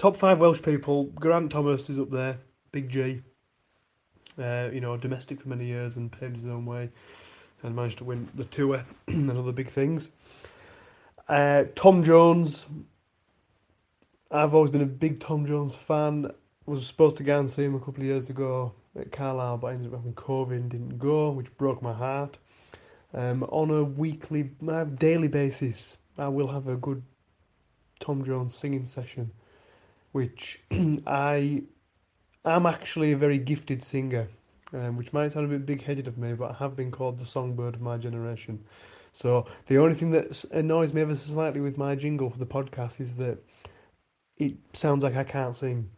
top five Welsh people. Geraint Thomas is up there. Big G. Uh, you know, domestic for many years and paved his own way and managed to win the tour and other big things. Uh, Tom Jones. I've always been a big Tom Jones fan. Was supposed to go and see him a couple of years ago at Carlisle, but ended up having COVID and didn't go, which broke my heart. Um, on a weekly, uh, daily basis, I will have a good Tom Jones singing session, which I am actually a very gifted singer, um, which might sound a bit big-headed of me, but I have been called the songbird of my generation. So the only thing that annoys me ever so slightly with my jingle for the podcast is that it sounds like I can't sing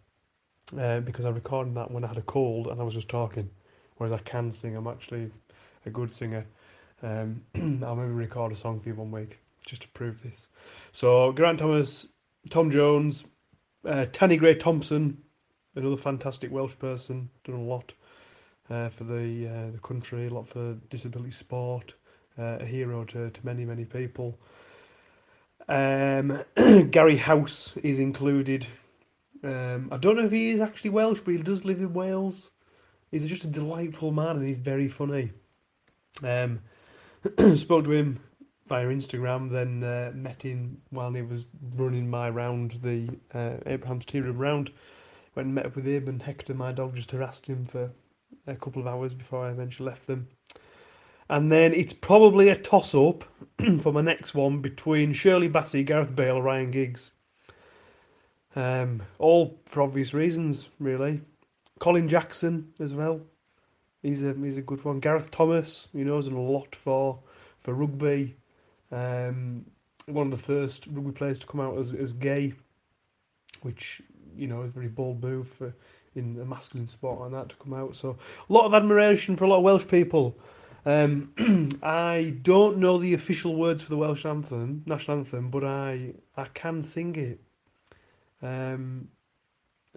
uh, because I recorded that when I had a cold and I was just talking, whereas I can sing. I'm actually a good singer. Um, I'll maybe record a song for you one week just to prove this. So Geraint Thomas, Tom Jones, uh, Tanni Grey-Thompson, another fantastic Welsh person, done a lot uh, for the uh, the country, a lot for disability sport, uh, a hero to, to many many people. Um, Gary House is included. Um, I don't know if he is actually Welsh, but he does live in Wales. He's just a delightful man and he's very funny. Um, spoke to him via Instagram, then uh, met him while he was running my round, the uh, Abraham's Tea Room round. Went and met up with him, and Hector, my dog, just harassed him for a couple of hours before I eventually left them. And then it's probably a toss up for my next one between Shirley Bassey, Gareth Bale, Ryan Giggs. Um, all for obvious reasons, really. Colin Jackson as well. He's a he's a good one. Gareth Thomas, you know, has a lot for for rugby. Um, one of the first rugby players to come out as as gay, which you know is a very bold move for in a masculine sport like that to come out. So a lot of admiration for a lot of Welsh people. Um, I don't know the official words for the Welsh anthem, national anthem, but I I can sing it. Um,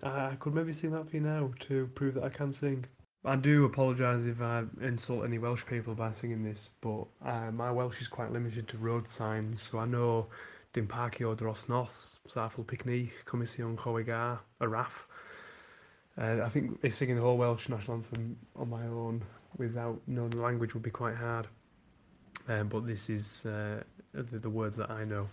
I could maybe sing that for you now to prove that I can sing. I do apologise if I insult any Welsh people by singing this, but uh, my Welsh is quite limited to road signs, so I know dim parcio dros nos, Safle picnic, Commission Choegar, Araf. Uh, I think singing the whole Welsh national anthem on my own without knowing the language would be quite hard. Um, but this is uh, the, the words that I know.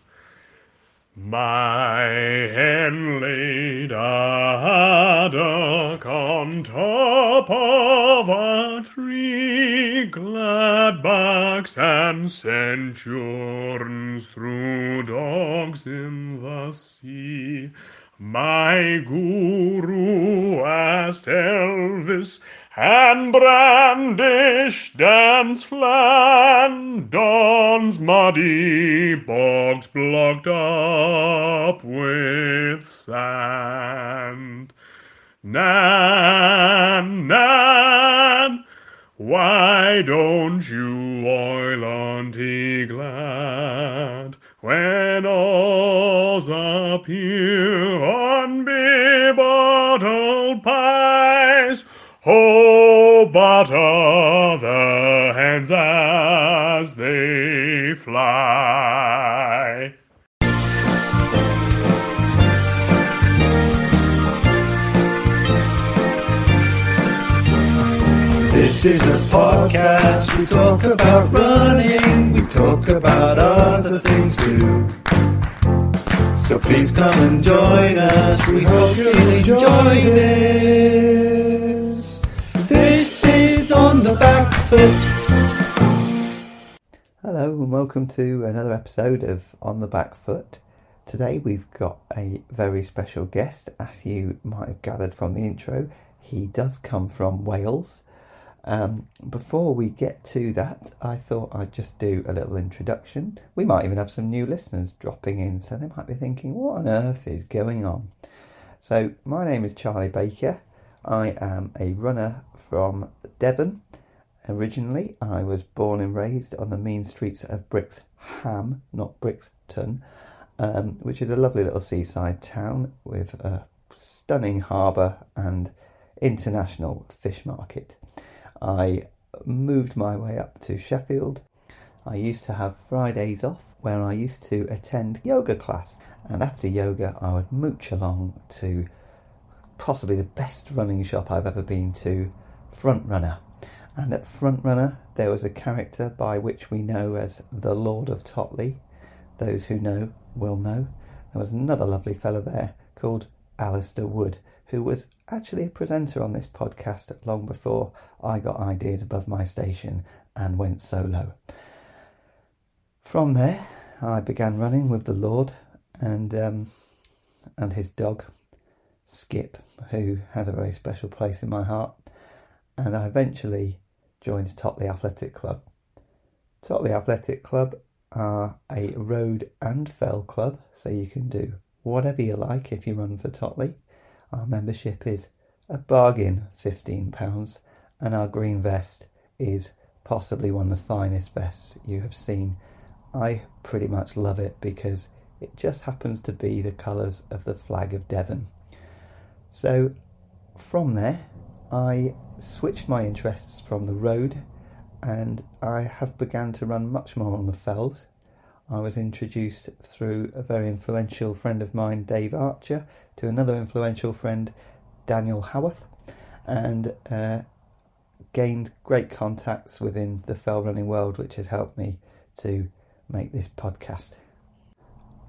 My hen laid a haddock on top of a tree, glad backs and centurions threw dogs in the sea. My guru asked Elvis and brandished Dan's flan, muddy bogs blocked up with sand. Nan, Nan, why don't you about other things too. So please come and join us. We hope you'll enjoy this. This is on the back foot. Hello and welcome to another episode of On the Back Foot. Today we've got a very special guest, as you might have gathered from the intro. He does come from Wales. Um, before we get to that, I thought I'd just do a little introduction. We might even have some new listeners dropping in, so they might be thinking, what on earth is going on? So, my name is Charlie Baker. I am a runner from Devon. Originally, I was born and raised on the mean streets of Brixham, not Brixton, um, which is a lovely little seaside town with a stunning harbour and international fish market. I moved my way up to Sheffield I used to have Fridays off where I used to attend yoga class, and after yoga, I would mooch along to possibly the best running shop I've ever been to, Front Runner. And at Front Runner, there was a character by which we know as the Lord of Totley. Those who know will know. There was another lovely fellow there called Alistair Wood, who was actually a presenter on this podcast long before I got ideas above my station and went solo. From there, I began running with the Lord and um, and his dog, Skip, who has a very special place in my heart. And I eventually joined Totley Athletic Club. Totley Athletic Club are a road and fell club, so you can do whatever you like if you run for Totley. Our membership is a bargain, £15, and our green vest is possibly one of the finest vests you have seen. I pretty much love it because it just happens to be the colours of the flag of Devon. So from there, I switched my interests from the road and I have begun to run much more on the fells. I was introduced through a very influential friend of mine, Dave Archer, to another influential friend, Daniel Howarth, and uh, gained great contacts within the fell running world, which has helped me to make this podcast.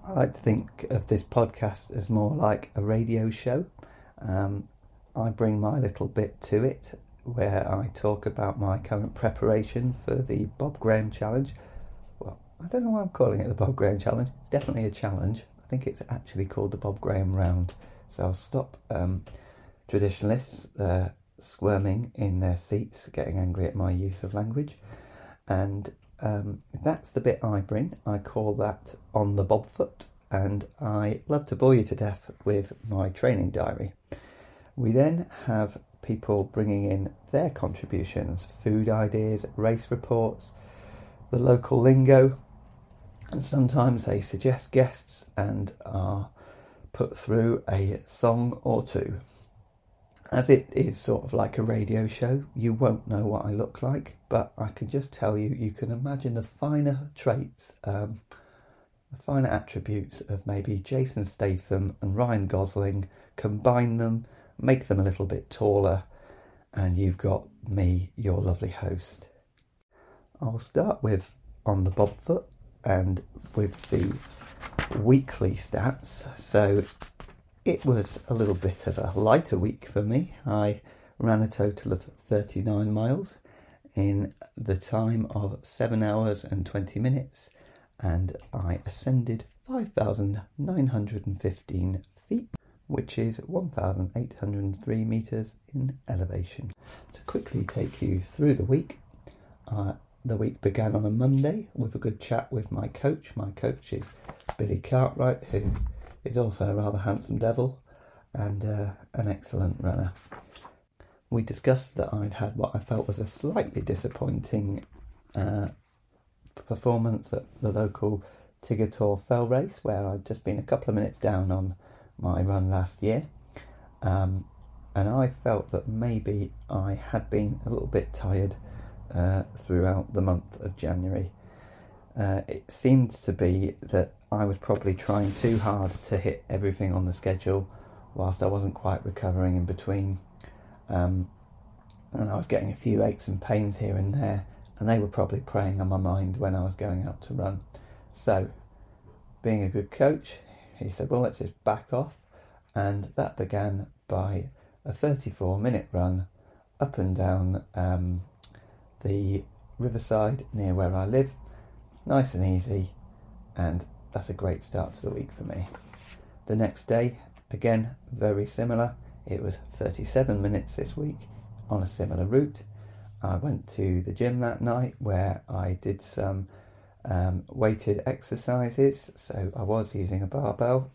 I like to think of this podcast as more like a radio show. Um, I bring my little bit to it where I talk about my current preparation for the Bob Graham Challenge. I don't know why I'm calling it the Bob Graham Challenge. It's definitely a challenge. I think it's actually called the Bob Graham Round. So I'll stop um, traditionalists uh, squirming in their seats, getting angry at my use of language. And um, that's the bit I bring. I call that on the bob foot, and I love to bore you to death with my training diary. We then have people bringing in their contributions, food ideas, race reports, the local lingo, and sometimes they suggest guests and are put through a song or two. As it is sort of like a radio show, you won't know what I look like, but I can just tell you, you can imagine the finer traits, um, the finer attributes of maybe Jason Statham and Ryan Gosling, combine them, make them a little bit taller, and you've got me, your lovely host. I'll start with on the Bobfoot and with the weekly stats. So it was a little bit of a lighter week for me. I ran a total of 39 miles in the time of 7 hours and 20 minutes, and I ascended 5,915 feet, which is 1,803 metres in elevation. To quickly take you through the week, uh, the week began on a Monday with a good chat with my coach. My coach is Billy Cartwright, who is also a rather handsome devil and uh, an excellent runner. We discussed that I'd had what I felt was a slightly disappointing uh, performance at the local Tigger Tor Fell race, where I'd just been a couple of minutes down on my run last year. Um, and I felt that maybe I had been a little bit tired uh, throughout the month of January. Uh, it seemed to be that I was probably trying too hard to hit everything on the schedule, whilst I wasn't quite recovering in between. Um, and I was getting a few aches and pains here and there, and they were probably preying on my mind when I was going out to run. So, being a good coach, he said, Well, let's just back off. And that began by a 34 minute run up and down um, the riverside near where I live. Nice and easy, and that's a great start to the week for me. The next day, again, very similar. It was 37 minutes this week on a similar route. I went to the gym that night where I did some um, weighted exercises, so I was using a barbell.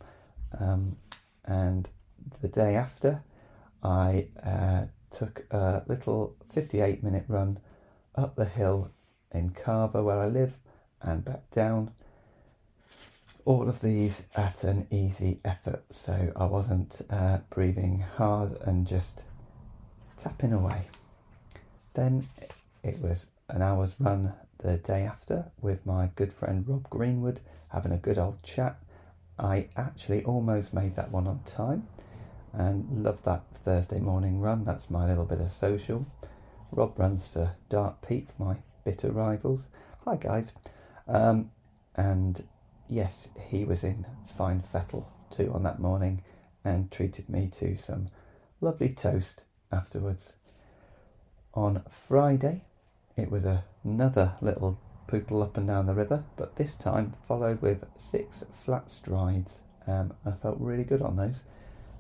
Um, and the day after, I uh, took a little 58 minute run up the hill in Calver where I live and back down. All of these at an easy effort, so I wasn't uh, breathing hard and just tapping away. Then it was an hour's run the day after with my good friend Rob Greenwood, having a good old chat. I actually almost made that one on time and love that Thursday morning run. That's my little bit of social. Rob runs for Dark Peak, my bitter rivals. Hi, guys. Um, and yes, he was in fine fettle too on that morning and treated me to some lovely toast afterwards. On Friday, it was another little poodle up and down the river, but this time followed with six flat strides. Um, I felt really good on those.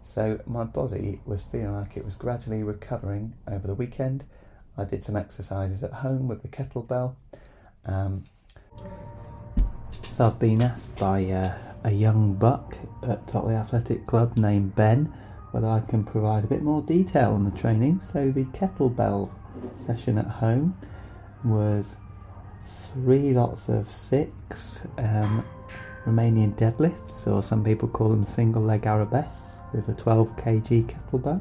So my body was feeling like it was gradually recovering over the weekend. I did some exercises at home with the kettlebell. Um, so I've been asked by uh, a young buck at Totley Athletic Club named Ben whether I can provide a bit more detail on the training. So the kettlebell session at home was three lots of six um, Romanian deadlifts, or some people call them single leg arabesques, with a 12 kg kettlebell.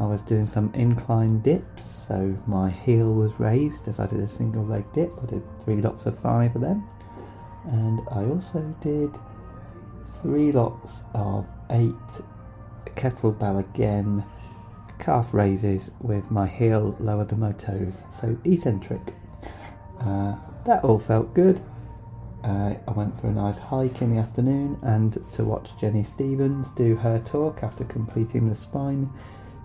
I was doing some incline dips, so my heel was raised as I did a single leg dip. I did three lots of five of them, and I also did three lots of eight kettlebell again calf raises with my heel lower than my toes, so eccentric. Uh, that all felt good. Uh, I went for a nice hike in the afternoon and to watch Jenny Stevens do her talk after completing the spine.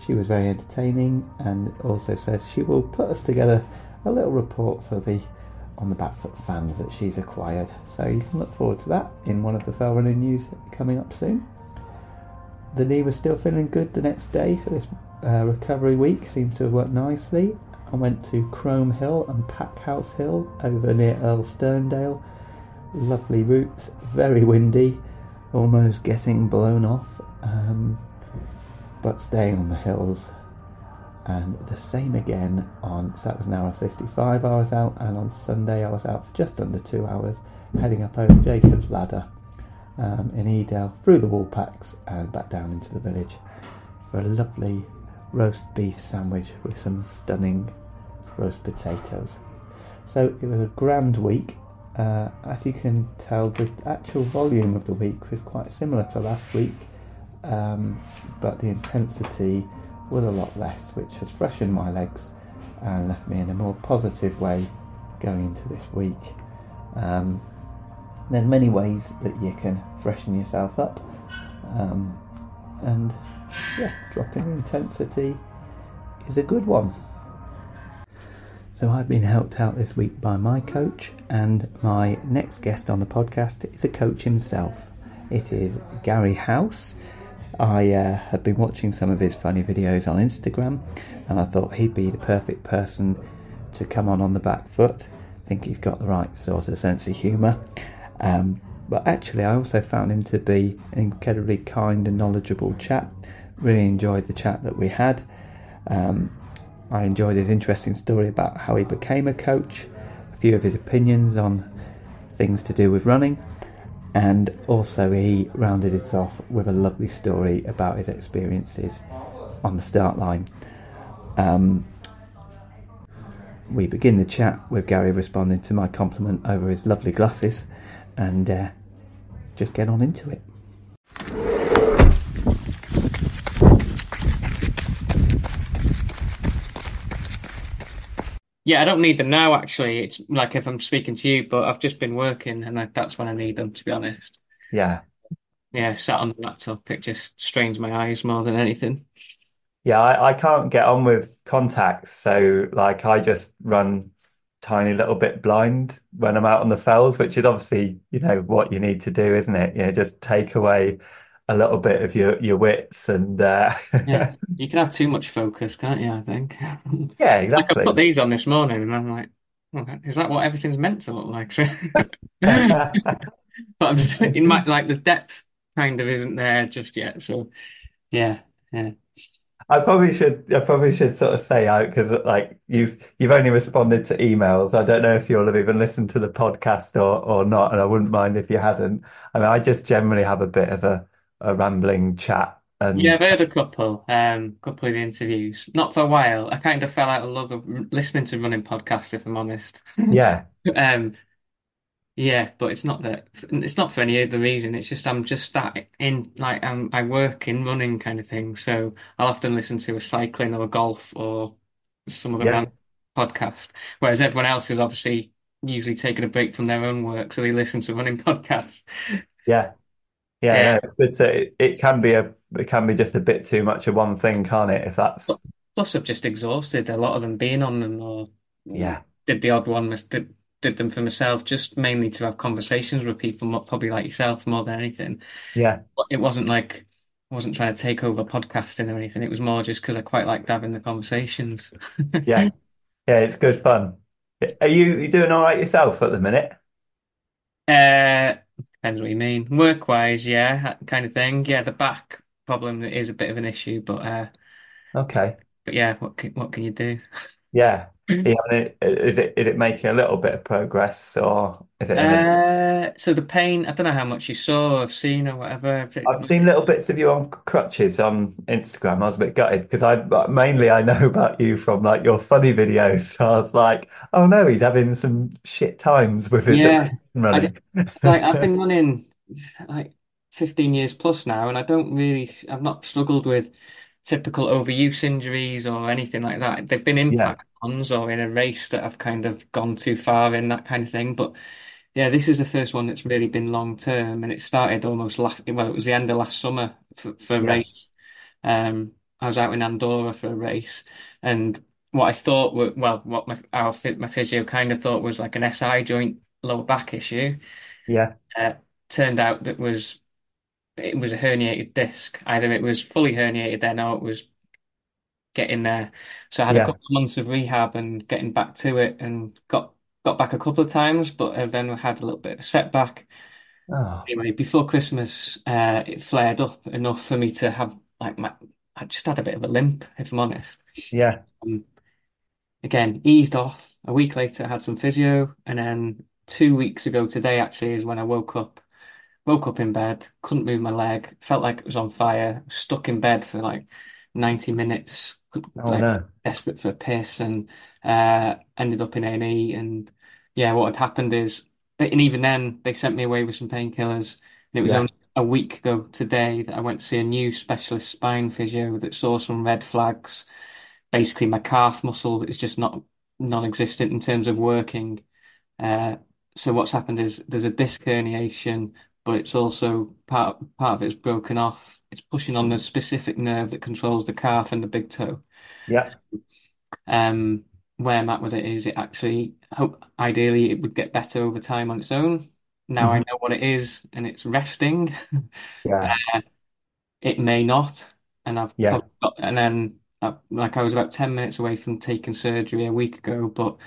She was very entertaining and also says she will put us together a little report for the on the back foot fans that she's acquired. So you can look forward to that in one of the fell running news coming up soon. The knee was still feeling good the next day, so this uh, recovery week seems to have worked nicely. I went to Chrome Hill and Parkhouse Hill over near Earl Sterndale. Lovely routes, very windy, almost getting blown off, um, but staying on the hills. And the same again on so that was an hour 55 I was out, and on Sunday I was out for just under two hours, heading up over Jacob's Ladder um, in Edale, through the Woolpacks, and back down into the village for a lovely roast beef sandwich with some stunning roast potatoes. So it was a grand week. Uh, as you can tell, the actual volume of the week was quite similar to last week, um, but the intensity was a lot less, which has freshened my legs and left me in a more positive way going into this week. Um, there's many ways that you can freshen yourself up, um, and yeah, dropping intensity is a good one. So I've been helped out this week by my coach, and my next guest on the podcast is a coach himself. It is Gary House. I uh, have been watching some of his funny videos on Instagram, and I thought he'd be the perfect person to come on on the back foot. I think he's got the right sort of sense of humour. Um, but actually, I also found him to be an incredibly kind and knowledgeable chap. Really enjoyed the chat that we had. Um, I enjoyed his interesting story about how he became a coach, a few of his opinions on things to do with running, and also he rounded it off with a lovely story about his experiences on the start line. Um, we begin the chat with Gary responding to my compliment over his lovely glasses and uh, just get on into it. Yeah, I don't need them now. Actually, it's like if I'm speaking to you, but I've just been working, and like, that's when I need them. To be honest, Yeah, yeah, sat on the laptop, it just strains my eyes more than anything. yeah, I, I can't get on with contacts, so like I just run tiny little bit blind when I'm out on the fells, which is obviously, you know, what you need to do, isn't it? You know, just take away a little bit of your your wits and uh, Yeah, you can have too much focus, can't you? I think. yeah, Like I put these on this morning, and I'm like, "Oh, is that what everything's meant to look like? So, but I'm just in my like the depth kind of isn't there just yet. So, yeah, yeah. I probably should I probably should sort of say out because like you've you've only responded to emails. I don't know if you'll have even listened to the podcast or or not, and I wouldn't mind if you hadn't. I mean, I just generally have a bit of a a rambling chat and Yeah, I've heard a couple, um, couple of the interviews. Not for a while. I kind of fell out of love of r- listening to running podcasts, if I'm honest. yeah, Um, yeah, but it's not that it's not for any other reason. It's just I'm just that in like I'm I work in running kind of thing. So I'll often listen to a cycling or a golf or some other yeah, podcast. Whereas everyone else is obviously usually taking a break from their own work, so they listen to running podcasts. yeah, yeah. Yeah. No, good it, it can be a it can be just a bit too much of one thing, can't it? If that's Plus, I've just exhausted a lot of them being on them, or yeah, did the odd one, did, did them for myself, just mainly to have conversations with people, probably like yourself, more than anything. yeah, But It wasn't like I wasn't trying to take over podcasting or anything. It was more just because I quite liked having the conversations. yeah, yeah. It's good fun. Are you you doing all right yourself at the minute? Uh, depends what you mean. Work-wise, yeah, that kind of thing. Yeah, the back problem is a bit of an issue, but uh, Okay. but yeah, what can, what can you do? Yeah. Yeah, I mean, is it is it making a little bit of progress or is it in Uh, so the pain, I don't know how much you saw or seen or whatever. If I've seen little bits of you on crutches on Instagram. I was a bit gutted because I mainly I know about you from like your funny videos. So I was like, oh no, he's having some shit times with his Yeah, I running. like I've been running like 15 years plus now, and I don't really, I've not struggled with typical overuse injuries or anything like that. They've been Yeah, impact ones or in a race that I've kind of gone too far in that kind of thing. But yeah, this is the first one that's really been long term, and it started almost last, well, it was the end of last summer for, for a yeah, race. Um, I was out in Andorra for a race, and what I thought were, well, what my our my physio kind of thought was like an SI joint lower back issue. yeah, Uh, turned out that was it was a herniated disc. Either it was fully herniated then, or it was getting there. So I had a yeah. couple of months of rehab and getting back to it, and got got back a couple of times, but uh, then we had a little bit of a setback. Oh, Anyway, before Christmas, uh, it flared up enough for me to have like my I just had a bit of a limp, if I'm honest. yeah, Um, again, eased off. A week later, I had some physio, and then two weeks ago today actually is when I woke up. Woke up in bed, couldn't move my leg, felt like it was on fire, stuck in bed for like 90 minutes, oh like no, desperate for a piss, and uh, ended up in A&E. And yeah, what had happened is, and even then, they sent me away with some painkillers. And it was yeah, only a week ago today that I went to see a new specialist spine physio that saw some red flags. Basically, my calf muscle that is just not non-existent in terms of working. Uh, so what's happened is there's a disc herniation, but it's also part part of it's broken off. It's pushing on the specific nerve that controls the calf and the big toe. yeah, Um, where I'm at with it is it actually hope ideally it would get better over time on its own. Now I hmm know what it is and it's resting. yeah, It may not, and I've yeah, got, and then uh, like I was about 10 minutes away from taking surgery a week ago, but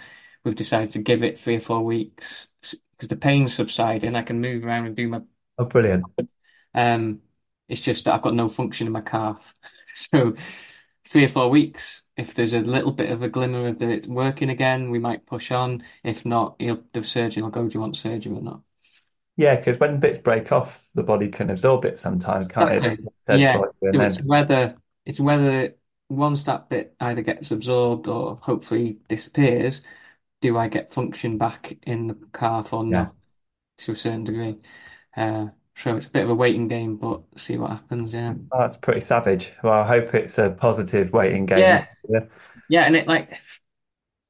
we've decided to give it three or four weeks because the pain's subsiding. I can move around and do my, oh brilliant, um, it's just that I've got no function in my calf. So three or four weeks, if there's a little bit of a glimmer of it working again, we might push on. If not, the surgeon will go, do you want surgery or not? yeah. Because when bits break off, the body can absorb it sometimes, can't it? Dead Yeah. So it's then whether it's whether once that bit either gets absorbed or hopefully disappears, do I get function back in the calf or yeah. not to a certain degree? Uh, so it's a bit of a waiting game, but see what happens. Yeah. Oh, that's pretty savage. Well, I hope it's a positive waiting game. Yeah. Yeah, Yeah. And it like,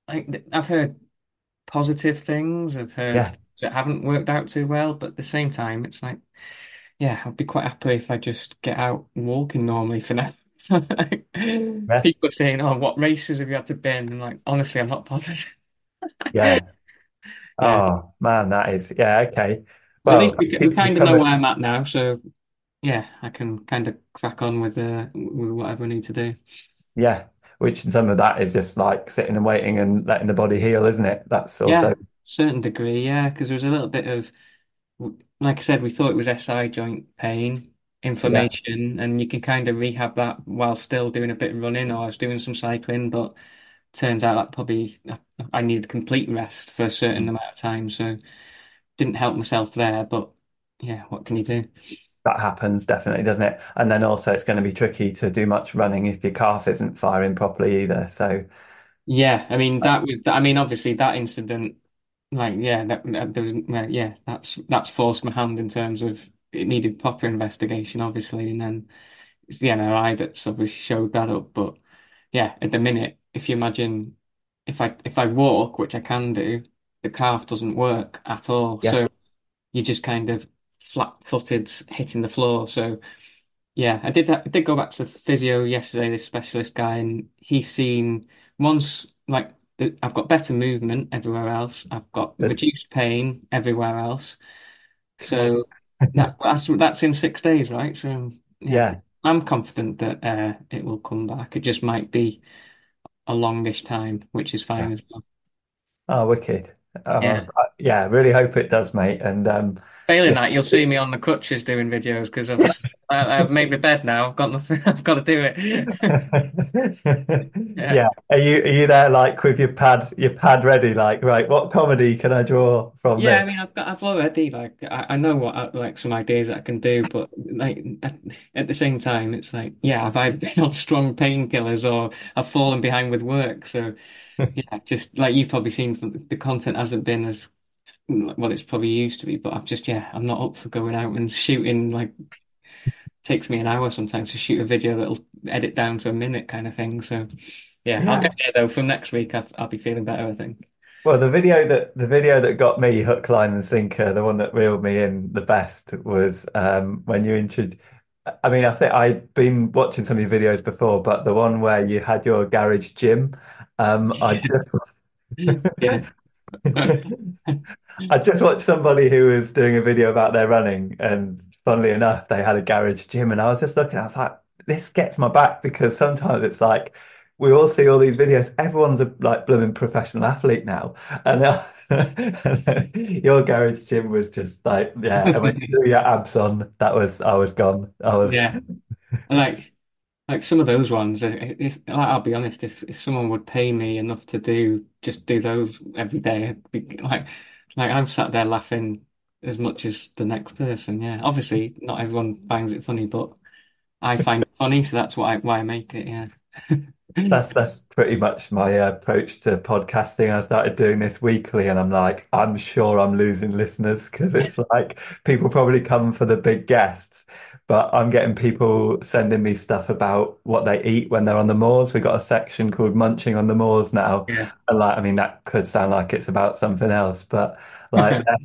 like I've heard positive things. I've heard yeah, things that haven't worked out too well, but at the same time, it's like, yeah, I'd be quite happy if I just get out walking normally for now. So like, yeah. people are saying, "Oh, what races have you had to bin?" And like, honestly, I'm not positive. Yeah. Yeah, Oh man, that is yeah. Okay. but at Well, least we, thank we you for kind of know where I'm at now. So yeah, I can kind of crack on with uh, with whatever I need to do. Yeah, which some of that is just like sitting and waiting and letting the body heal, isn't it? That's Yeah, also certain degree. Yeah, because there was a little bit of, like I said, we thought it was SI joint pain, yeah, inflammation, and you can kind of rehab that while still doing a bit of running. Or I was doing some cycling, but turns out that probably I needed complete rest for a certain mm. amount of time, so didn't help myself there. But yeah, what can you do? that happens definitely, doesn't it? And then also it's going to be tricky to do much running if your calf isn't firing properly either. So Yeah, I mean that that's I mean obviously that incident like yeah that, that there was yeah that's that's forced my hand in terms of it needed proper investigation obviously and then it's the MRI that's obviously showed that up but yeah at the minute if you imagine if I if I walk which I can do the calf doesn't work at all yeah, so you're just kind of flat-footed hitting the floor so yeah, I did that. I did go back to the physio yesterday, this specialist guy, and he's seen once like I've got better movement everywhere else. I've got good. reduced pain everywhere else. So that that's that's in six days, right? So yeah, Yeah, I'm confident that uh, it will come back. It just might be a longish time, which is fine as well. Oh, wicked. Oh, Yeah. I- yeah, really hope it does, mate. And um, Failing that, you'll see me on the crutches doing videos because I've I, I've made my bed now. I've got nothing. I've got to do it. Yeah. Yeah. Are you are you there like with your pad your pad ready? Like, right, what comedy can I draw from Yeah, I mean, I've got, I've already like, I, I know what I, like some ideas that I can do, but like at, at the same time, it's like, yeah, I've either been on strong painkillers or I've fallen behind with work. So yeah, just like you've probably seen, from the the content hasn't been as well it's probably used to be, but I've just yeah, I'm not up for going out and shooting. Like, takes me an hour sometimes to shoot a video that'll edit down to a minute kind of thing. So yeah, I'll get there though. From next week, I'll, I'll be feeling better, I think. Well, the video that the video that got me hook, line, and sinker, the one that reeled me in the best was um, when you introduced. I mean, I think I'd been watching some of your videos before, but the one where you had your garage gym, um, I Yeah. just I just watched somebody who was doing a video about their running, and funnily enough, they had a garage gym, and I was just looking, I was like, this gets my back because sometimes it's like we all see all these videos, everyone's a like blooming professional athlete now, and, your garage gym was just like, yeah, when you threw your abs on, that was I was gone, I was, Yeah. Like like some of those ones, if like, I'll be honest, if if someone would pay me enough to do just do those every day, I'd be like like I'm sat there laughing as much as the next person. Yeah. Obviously, not everyone finds it funny, but I find it funny, so that's why why I make it. Yeah. That's that's pretty much my uh, approach to podcasting. I started doing this weekly, and I'm like, I'm sure I'm losing listeners because it's like people probably come for the big guests, but I'm getting people sending me stuff about what they eat when they're on the moors. We've got a section called Munching on the Moors now, Yeah. and like, I mean, that could sound like it's about something else, but like,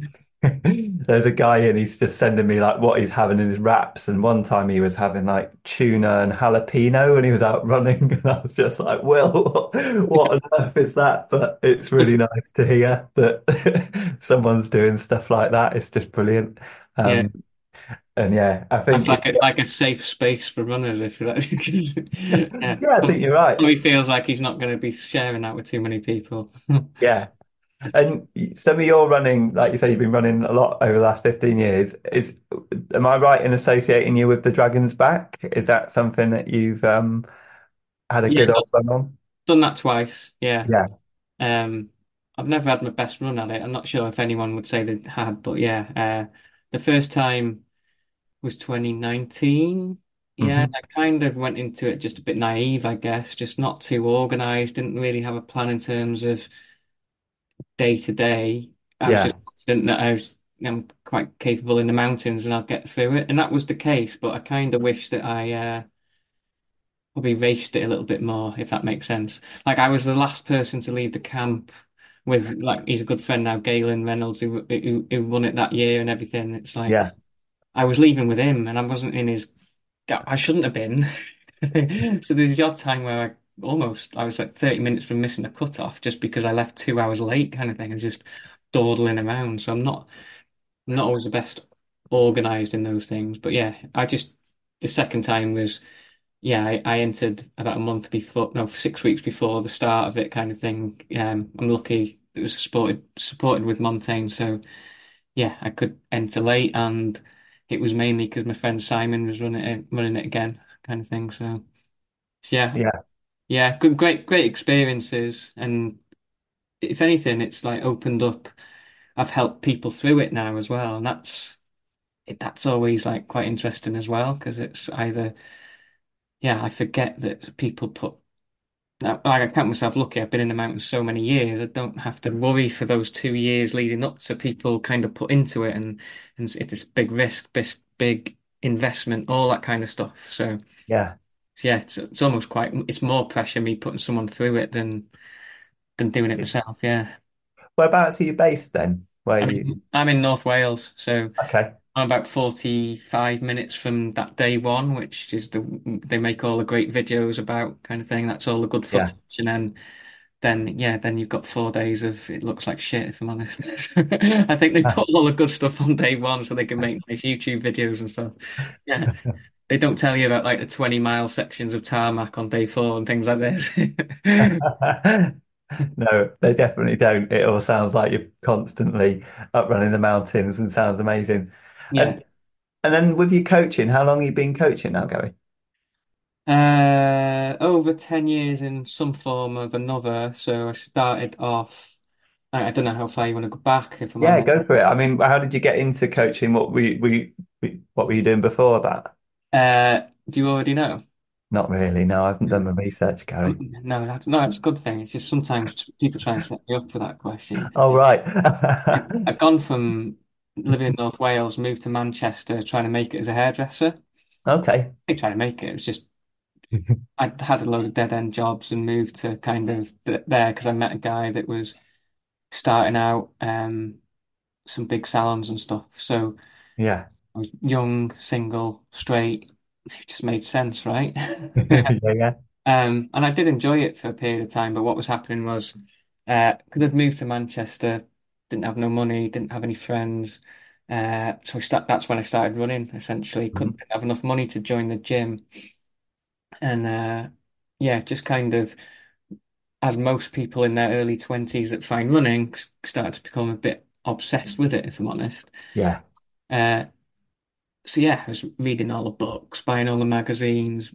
there's a guy and he's just sending me like what he's having in his wraps. And one time he was having like tuna and jalapeno and he was out running. And I was just like, Will, what on earth is that? But it's really nice to hear that someone's doing stuff like that. It's just brilliant. Yeah. Um, And yeah, I think, like a like a safe space for runners, if you like. Yeah. yeah, I think you're right. He feels like he's not going to be sharing that with too many people. Yeah. And some of your running, like you say, you've been running a lot over the last 15 years. Is, am I right in associating you with the Dragon's Back? Is that something that you've um had a Yeah, good old run on? done that twice. Yeah. Yeah. Um, I've never had my best run at it. I'm not sure if anyone would say they had, but yeah. Uh, the first time was 2019. Yeah, hmm I kind of went into it just a bit naive, I guess, just not too organized, didn't really have a plan in terms of day to day. I was Yeah. just confident that I was I'm quite capable in the mountains and I'll get through it. And that was the case, but I kind of wish that I uh, probably raced it a little bit more, if that makes sense. Like I was the last person to leave the camp with like he's a good friend now, Galen Reynolds, who, who who won it that year and everything. It's like Yeah. I was leaving with him and I wasn't in his. I shouldn't have been. So there's the odd time where I almost I was like 30 minutes from missing a cutoff just because I left two hours late kind of thing. I was just dawdling around. So I'm not I'm not always the best organized in those things. But yeah, I just the second time was yeah, I, I entered about a month before, no, six weeks before the start of it, kind of thing. Um, I'm lucky it was supported supported with Montane, so yeah, I could enter late, and it was mainly because my friend Simon was running it, running it again, kind of thing. So, so yeah, Yeah. yeah, good, great, great experiences, and if anything, it's like opened up. I've helped people through it now as well, and that's it, that's always like quite interesting as well because it's either yeah I forget that people put like I count myself lucky I've been in the mountains so many years I don't have to worry for those two years leading up to people kind of put into it and and it's this big risk big big investment all that kind of stuff so Yeah. yeah it's it's almost quite it's more pressure me putting someone through it than than doing it myself yeah Whereabouts are you based then? Where I'm you? I'm in North Wales so Okay. I'm about 45 minutes from that day one, which is the they make all the great videos about kind of thing. That's all the good Yeah. footage. And then then yeah, then you've got four days of it looks like shit, if I'm honest. I think they put all the good stuff on day one so they can make nice YouTube videos and stuff. Yeah. They don't tell you about like the 20 mile sections of tarmac on day four and things like this. No, they definitely don't. It all sounds like you're constantly up running the mountains and sounds amazing. Yeah. And and then with your coaching, how long have you been coaching now, Gary? Uh, over 10 years in some form of another. So I started off, I, I don't know how far you want to go back, if I'm Yeah, honest. go for it. I mean, how did you get into coaching? What we we what were you doing before that? Uh, do you already know? Not really. No, I haven't done my research, Gary. Um, No, that's no, it's a good thing. It's just sometimes people try and set me up for that question. Oh, right. I've gone from living in North Wales, moved to Manchester, trying to make it as a hairdresser. Okay. I trying to make it. It was just I had a load of dead end jobs and moved to kind of th there because I met a guy that was starting out um some big salons and stuff. So Yeah. I was young, single, straight. It just made sense, right? Yeah, yeah. Um, and I did enjoy it for a period of time, but what was happening was, uh, because I'd moved to Manchester, didn't have no money, didn't have any friends. Uh, so I start, that's when I started running, essentially. Mhm. Couldn't have enough money to join the gym. And uh, yeah, just kind of, as most people in their early 20s that find running, started to become a bit obsessed with it, if I'm honest. Yeah. Uh, so yeah, I was reading all the books, buying all the magazines,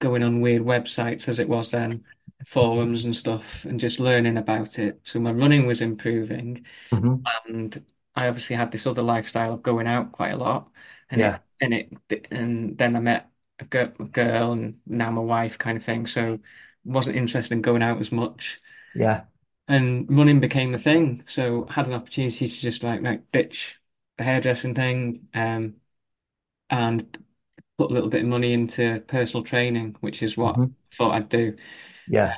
going on weird websites as it was then, forums and stuff, and just learning about it. So my running was improving, hmm and I obviously had this other lifestyle of going out quite a lot, and Yeah. it and it and then I met a girl, a girl and now my wife kind of thing. So wasn't interested in going out as much, Yeah. and running became the thing. So I had an opportunity to just like like ditch the hairdressing thing, um, and put a little bit of money into personal training, which is what I hmm thought I'd do. Yeah.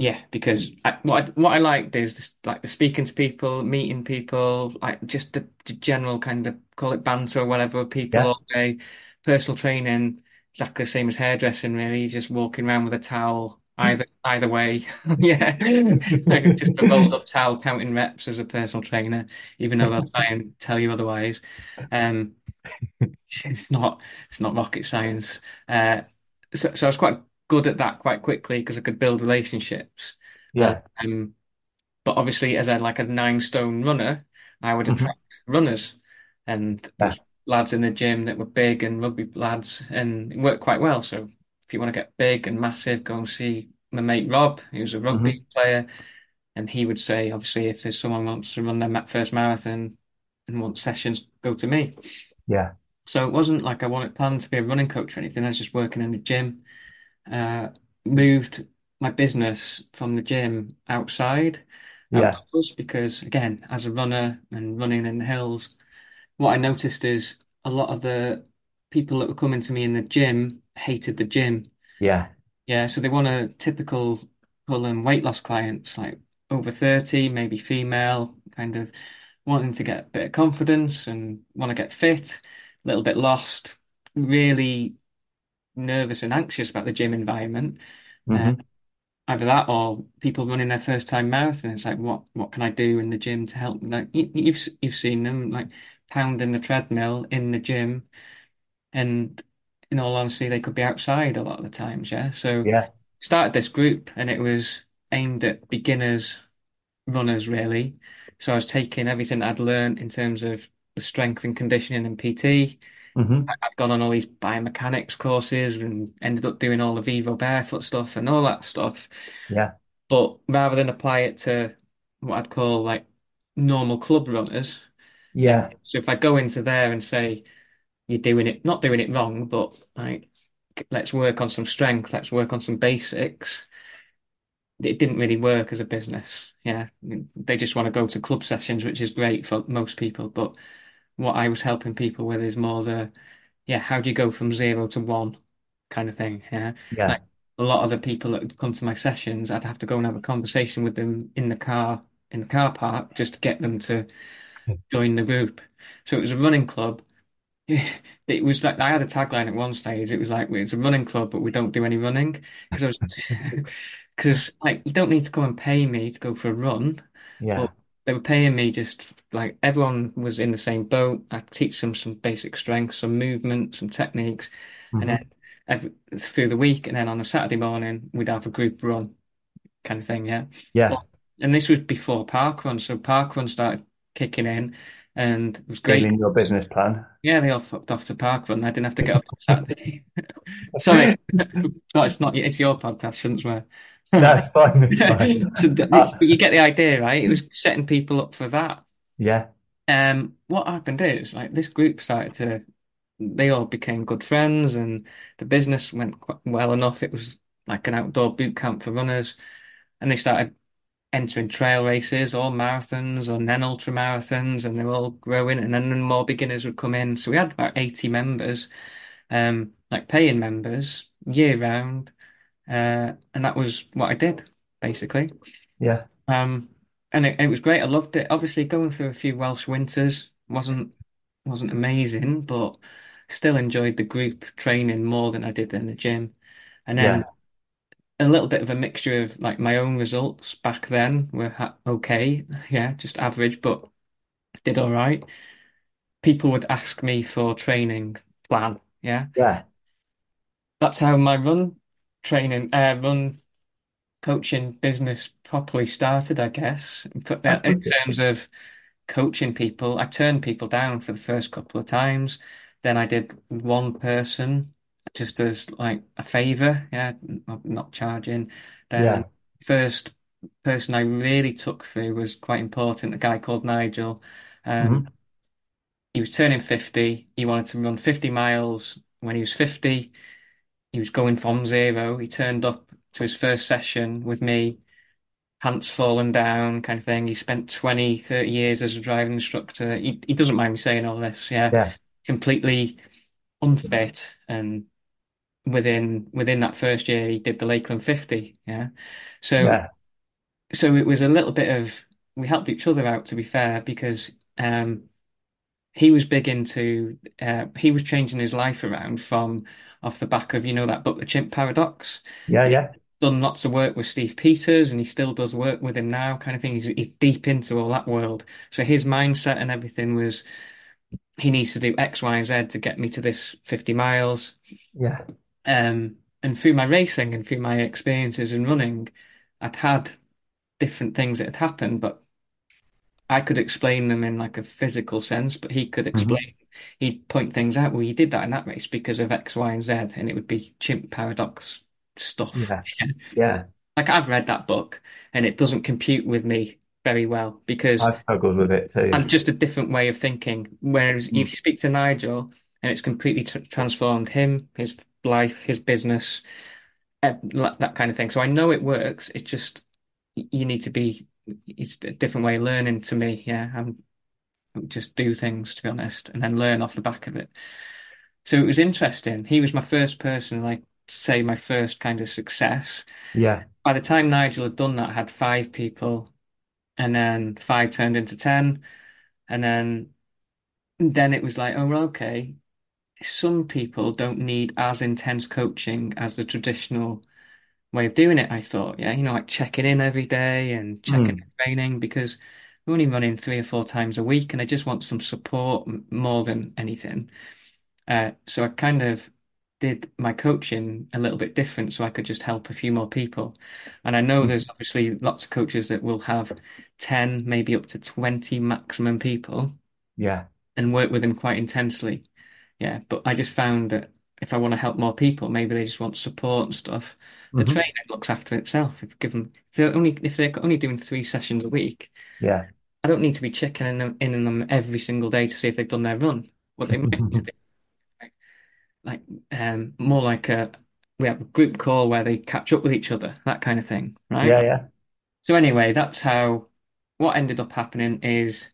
Yeah, because I, what I, what I liked is just, like the speaking to people, meeting people, like just the, the general kind of call it banter or whatever people Yeah. all day. Personal training, exactly the same as hairdressing, really. Just walking around with a towel, either either way. Yeah, like just a rolled up towel, counting reps as a personal trainer, even though they'll try and tell you otherwise. Um, it's not it's not rocket science. Uh, so, so I was quite good at that quite quickly because I could build relationships. Uh, Yeah. um, but obviously, as a like a nine stone runner, I would hmm attract runners, and Yeah. lads in the gym that were big and rugby lads, and it worked quite well. So if you want to get big and massive, go and see my mate Rob, He was a rugby player, and he would say, obviously, if there's someone wants to run their first marathon and want sessions, go to me. Yeah. So it wasn't like I wanted planned to be a running coach or anything. I was just working in the gym. Uh, moved my business from the gym outside, Yeah. outdoors, because again, as a runner and running in the hills, what I noticed is a lot of the people that were coming to me in the gym hated the gym. Yeah. Yeah, so they want a typical call them weight loss clients, like over 30, maybe female, kind of wanting to get a bit of confidence and want to get fit, a little bit lost, really nervous and anxious about the gym environment. Uh, hmm either that or people running their first time marathon. It's like, what what can I do in the gym to help? Like you, you've you've seen them like pounding the treadmill in the gym, and in all honesty, they could be outside a lot of the times. Yeah, so Yeah. started this group, and it was aimed at beginners runners really. So I was taking everything that I'd learned in terms of the strength and conditioning and PT. Hmm I'd gone on all these biomechanics courses and ended up doing all the Vivo Barefoot stuff and all that stuff. Yeah. But rather than apply it to what I'd call like normal club runners, Yeah. So if I go into there and say you're doing it, not doing it wrong, but like let's work on some strength, let's work on some basics. It didn't really work as a business. Yeah, they just want to go to club sessions, which is great for most people. But what I was helping people with is more the, yeah, how do you go from zero to one kind of thing? Yeah, Yeah. like a lot of the people that would come to my sessions, I'd have to go and have a conversation with them in the car, in the car park, just to get them to join the group. So it was a running club. It was like I had a tagline at one stage. It was like it's a running club, but we don't do any running because I was because like you don't need to come and pay me to go for a run, Yeah. but they were paying me just like everyone was in the same boat. I teach them some basic strength, some movement, some techniques, and Mhm. then every, through the week, and then on a Saturday morning we'd have a group run kind of thing. Yeah. Yeah. Well, and this was before parkrun, so parkrun started kicking in, and it was great. in your business plan. Yeah, they all fucked off to parkrun. I didn't have to get up on Saturday. Sorry, no, it's not. It's your podcast, shouldn't swear. That's fine. That's fine. So th- Uh, but you get the idea, right? It was setting people up for that. yeah. Um, what happened is like this group started to, they all became good friends, and the business went quite well enough. It was like an outdoor boot camp for runners, and they started entering trail races or marathons or then ultra marathons, and they were all growing, and then more beginners would come in. So we had about 80 members, um, like paying members year round, uh, and that was what I did basically. Yeah. Um, and it, it was great. I loved it. Obviously, going through a few Welsh winters wasn't wasn't amazing, but still enjoyed the group training more than I did in the gym. And Yeah. then a little bit of a mixture of like my own results back then were ha okay, yeah, just average, but did all right. People would ask me for training plan, yeah. Yeah. That's how my run training, uh, run coaching business properly started, I guess. That's in terms of coaching people, I turned people down for the first couple of times. Then I did one person just as like a favor, yeah, not, not charging. Then Yeah. first person I really took through was quite important, a guy called Nigel. Um, Mhm. he was turning 50. He wanted to run 50 miles when he was 50. He was going from zero. He turned up to his first session with me, pants falling down, kind of thing. He spent 20, 30 years as a driving instructor. He, he doesn't mind me saying all this, yeah. Yeah. Completely unfit. And within within that first year, he did the Lakeland 50, yeah. So Yeah. so it was a little bit of we helped each other out, to be fair, because um, he was big into uh, he was changing his life around from off the back of you know that book, The Chimp Paradox. Yeah. Yeah. Done lots of work with Steve Peters, and he still does work with him now, kind of thing. He's he's deep into all that world, so his mindset and everything was he needs to do X, Y, and Z to get me to this 50 miles. Yeah. Um, and through my racing and through my experiences in running, I'd had different things that had happened, but I could explain them in like a physical sense, but he could Mhm. explain, he'd point things out. Well, he did that in that race because of X, Y, and Z, and it would be chimp paradox stuff. Yeah. Yeah. Like I've read that book and it doesn't compute with me very well because I've struggled with it too. I'm just a different way of thinking. Whereas if you Mm. speak to Nigel and it's completely tr transformed him, his life, his business, uh, that kind of thing. So I know it works. It just you need to be. It's a different way of learning to me. Yeah, I'm just do things to be honest, and then learn off the back of it. So it was interesting. He was my first person, like say my first kind of success. Yeah. By the time Nigel had done that, I had five people, and then five turned into ten, and then then it was like, oh, well, okay. Some people don't need as intense coaching as the traditional way of doing it, I thought. Yeah, you know, like checking in every day and checking Mm. in training because we're only running three or four times a week and I just want some support m- more than anything. Uh, so I kind of did my coaching a little bit different so I could just help a few more people. And I know Mm. there's obviously lots of coaches that will have 10, maybe up to 20 maximum people Yeah. and work with them quite intensely. Yeah, but I just found that if I want to help more people, maybe they just want support and stuff. The Mhm. training looks after itself. If given if they're only if they're only doing three sessions a week, Yeah. I don't need to be checking in them, in them every single day to see if they've done their run. What they might need to do, like, like um, more like a we have a group call where they catch up with each other, that kind of thing, right? Yeah, yeah. So anyway, that's how what ended up happening is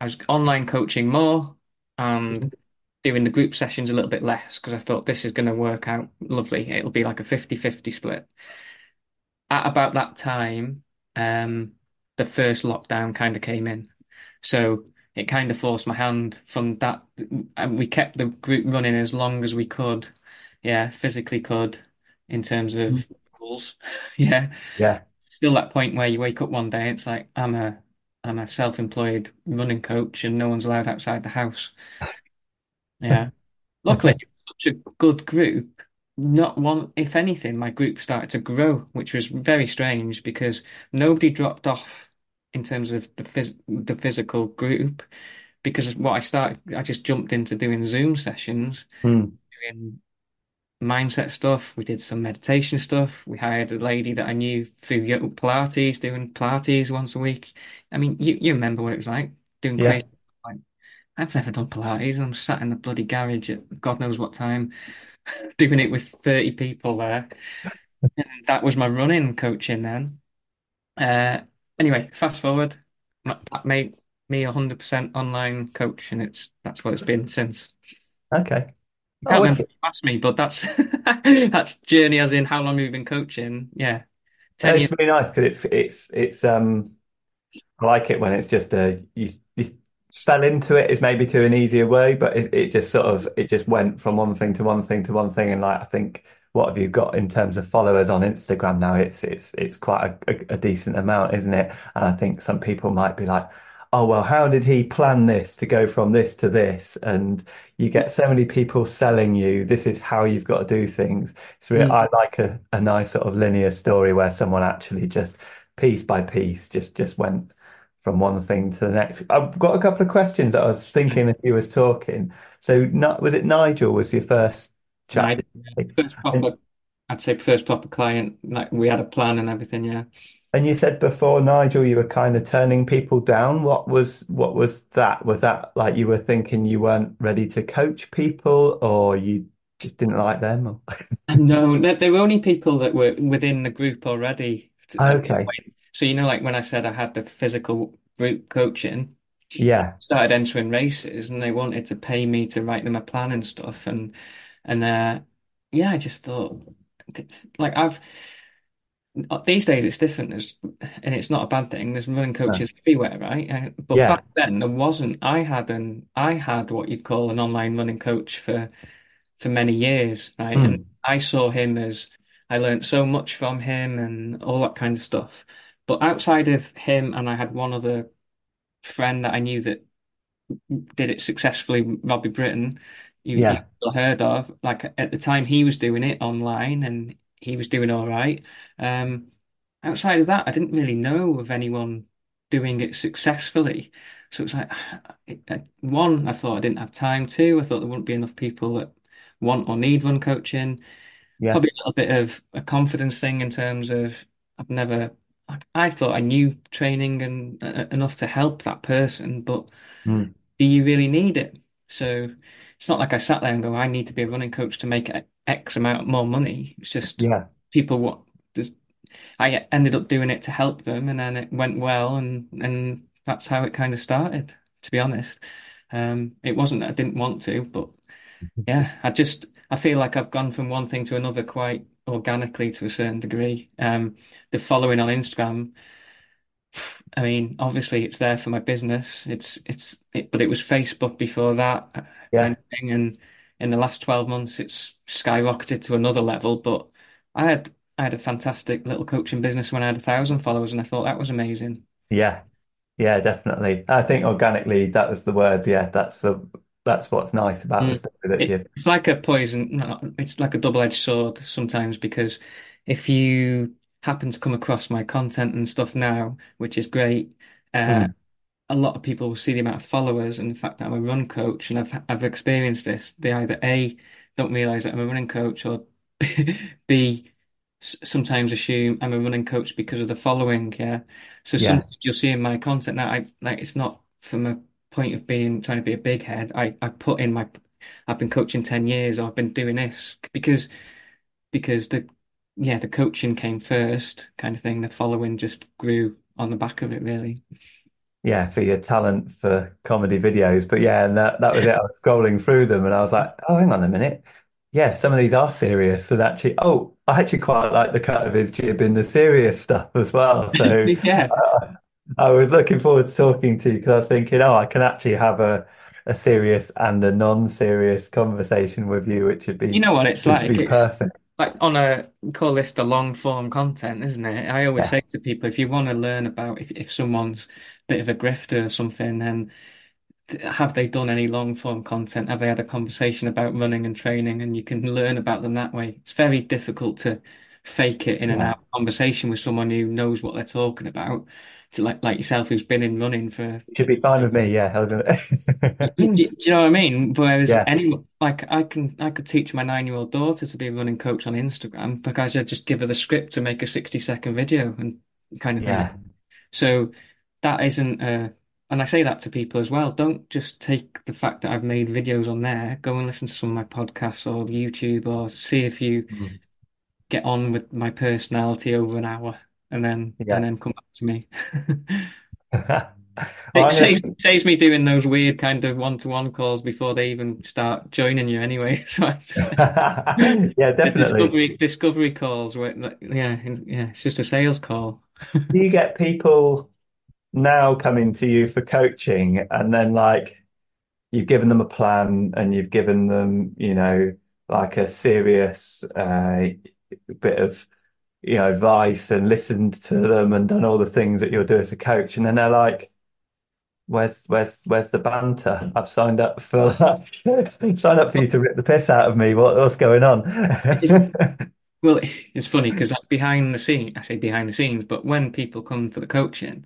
I was online coaching more and doing the group sessions a little bit less because I thought this is going to work out lovely. It'll be like a 50-50 split. At about that time, um, the first lockdown kind of came in. So it kind of forced my hand from that. And we kept the group running as long as we could. Yeah, physically could in terms of rules. Yeah. Yeah. Still that point where you wake up one day, it's like I'm a I'm a self-employed running coach and no one's allowed outside the house. Yeah. Luckily, such a good group. Not one, if anything, my group started to grow, which was very strange because nobody dropped off in terms of the phys the physical group. Because what I started, I just jumped into doing Zoom sessions, Mm. doing mindset stuff. We did some meditation stuff. We hired a lady that I knew through yoga Pilates, doing Pilates once a week. I mean, you, you remember what it was like doing Yeah. crazy. I've never done Pilates. I'm sat in the bloody garage at God knows what time, doing it with 30 people there. And that was my running coaching then. Uh, anyway, fast forward, that made me 100% online coach, and it's that's what it's been since. Okay. Oh, can't remember if you asked me, but that's that's journey as in how long we've been coaching. Yeah, 10 it's years. really nice because it's it's it's um I like it when it's just a you, you fell into it is maybe to an easier way, but it, it just sort of it just went from one thing to one thing to one thing, and like I think what have you got in terms of followers on Instagram now? It's it's it's quite a, a, decent amount, isn't it? And I think some people might be like, oh well, how did he plan this to go from this to this? And you get so many people selling you this is how you've got to do things. So really, Mm. I like a, a nice sort of linear story where someone actually just piece by piece just just went from one thing to the next. I've got a couple of questions that I was thinking as you was talking. So, not, was it Nigel was your first chat? First And, proper, I'd say first proper client. Like we had a plan and everything. Yeah. and you said before, Nigel, you were kind of turning people down. What was what was that? Was that like you were thinking you weren't ready to coach people, or you just didn't like them? Or... No, there were only people that were within the group already. Okay. So you know, like when I said I had the physical group coaching. Yeah. started entering races and they wanted to pay me to write them a plan and stuff and and uh yeah I just thought like I've these days it's different there's and it's not a bad thing there's running coaches everywhere right Uh, but Yeah. back then there wasn't I had an I had what you'd call an online running coach for for many years right and Mm. I saw him as I learned so much from him and all that kind of stuff but outside of him and I had one other friend that I knew that did it successfully, Robbie Britton, you Yeah. heard of. Like at the time he was doing it online and he was doing all right. Um, outside of that, I didn't really know of anyone doing it successfully. So it's like one, I thought I didn't have time. Two, I thought there wouldn't be enough people that want or need run coaching. Yeah. Probably a little bit of a confidence thing in terms of I've never. I, I thought I knew training and uh, enough to help that person, but Mm. do you really need it? So it's not like I sat there and go, I need to be a running coach to make X amount more money. It's just Yeah. people what just I ended up doing it to help them and then it went well and and that's how it kind of started, to be honest. Um, it wasn't that I didn't want to, but yeah, I just I feel like I've gone from one thing to another quite organically to a certain degree. Um, the following on Instagram. I mean, obviously it's there for my business. It's it's it, but it was Facebook before that uh, Yeah. kind of thing, and in the last 12 months it's skyrocketed to another level. But I had I had a fantastic little coaching business when I had a thousand followers, and I thought that was amazing. Yeah. Yeah, definitely. I think organically that was the word. Yeah, that's the that's what's nice about the Mm. story that It, you it's like a poison, no, it's like a double-edged sword sometimes because if you happen to come across my content and stuff now, which is great, uh, Mm. a lot of people will see the amount of followers and the fact that I'm a run coach, and I've I've experienced this. They either A, don't realize that I'm a running coach, or b sometimes assume I'm a running coach because of the following. Yeah. So Yeah. sometimes you'll see in my content that I like it's not from a point of being trying to be a big head. I I put in my I've been coaching 10 years or I've been doing this because because the yeah the coaching came first kind of thing. The following just grew on the back of it really. Yeah, for your talent for comedy videos. But yeah, and that, that was it. I was scrolling through them and I was like, oh, hang on a minute. Yeah, some of these are serious. And actually, oh, I actually quite like the cut of his jib in the serious stuff as well. So Yeah. uh, I was looking forward to talking to you because I was thinking, oh, I can actually have a, a serious and a non-serious conversation with you, which would be, You know what it's like. be It's perfect. like on a call this the long form content, isn't it? I always Yeah. say to people, if you want to learn about if if someone's a bit of a grifter or something, then have they done any long form content? Have they had a conversation about running and training? And you can learn about them that way. It's very difficult to fake it in and Yeah. out conversation with someone who knows what they're talking about. It's like like yourself, who's been in running for Should be fine with me. Yeah. You, you- do you know what I mean? Whereas Yeah. any like I can I could teach my nine year old daughter to be a running coach on Instagram because I just give her the script to make a 60 second video and kind of thing. So that isn't uh and I say that to people as well. Don't just take the fact that I've made videos on there, go and listen to some of my podcasts or YouTube or see if you Mm. get on with my personality over an hour and then Yeah. and then come back to me. It saves, saves me doing those weird kind of one-to-one calls before they even start joining you anyway. So just yeah, definitely. discovery discovery calls where yeah yeah it's just a sales call. Do you get people now coming to you for coaching and then like you've given them a plan and you've given them, you know, like a serious uh, bit of, you know, advice and listened to them and done all the things that you'll do as a coach, and then they're like, Where's where's where's the banter? I've signed up for that. Signed up for you to rip the piss out of me. What, what's going on? Well, it's funny because behind the scene, I say behind the scenes, but when people come for the coaching,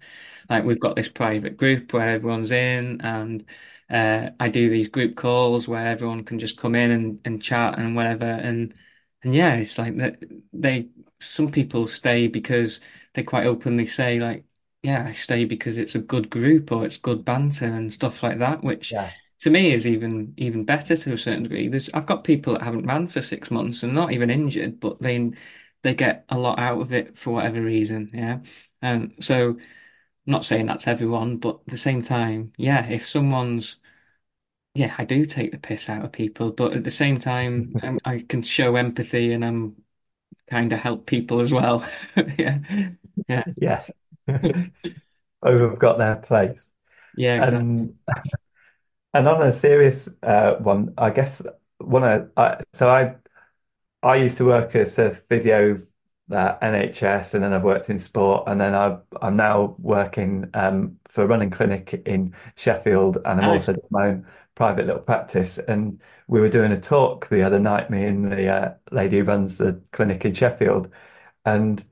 like we've got this private group where everyone's in, and uh, I do these group calls where everyone can just come in and, and chat and whatever, and and yeah, it's like that they some people stay because they quite openly say like, yeah, I stay because it's a good group or it's good banter and stuff like that, which Yeah, to me is even even better to a certain degree. There's I've got people that haven't ran for six months and not even injured, but they they get a lot out of it for whatever reason. Yeah. And so not saying that's everyone, but at the same time, yeah, if someone's yeah, I do take the piss out of people, but at the same time, um, I can show empathy and I'm kind of help people as well. Yeah. Yeah. yes. Both have got their place. Yeah, exactly. And and on a serious uh, one, I guess one of I, so I I used to work as a physio at NHS, and then I've worked in sport, and then I, I'm now working um, for a running clinic in Sheffield, and I'm Nice. also doing my own private little practice. And we were doing a talk the other night, me and the uh, lady who runs the clinic in Sheffield, and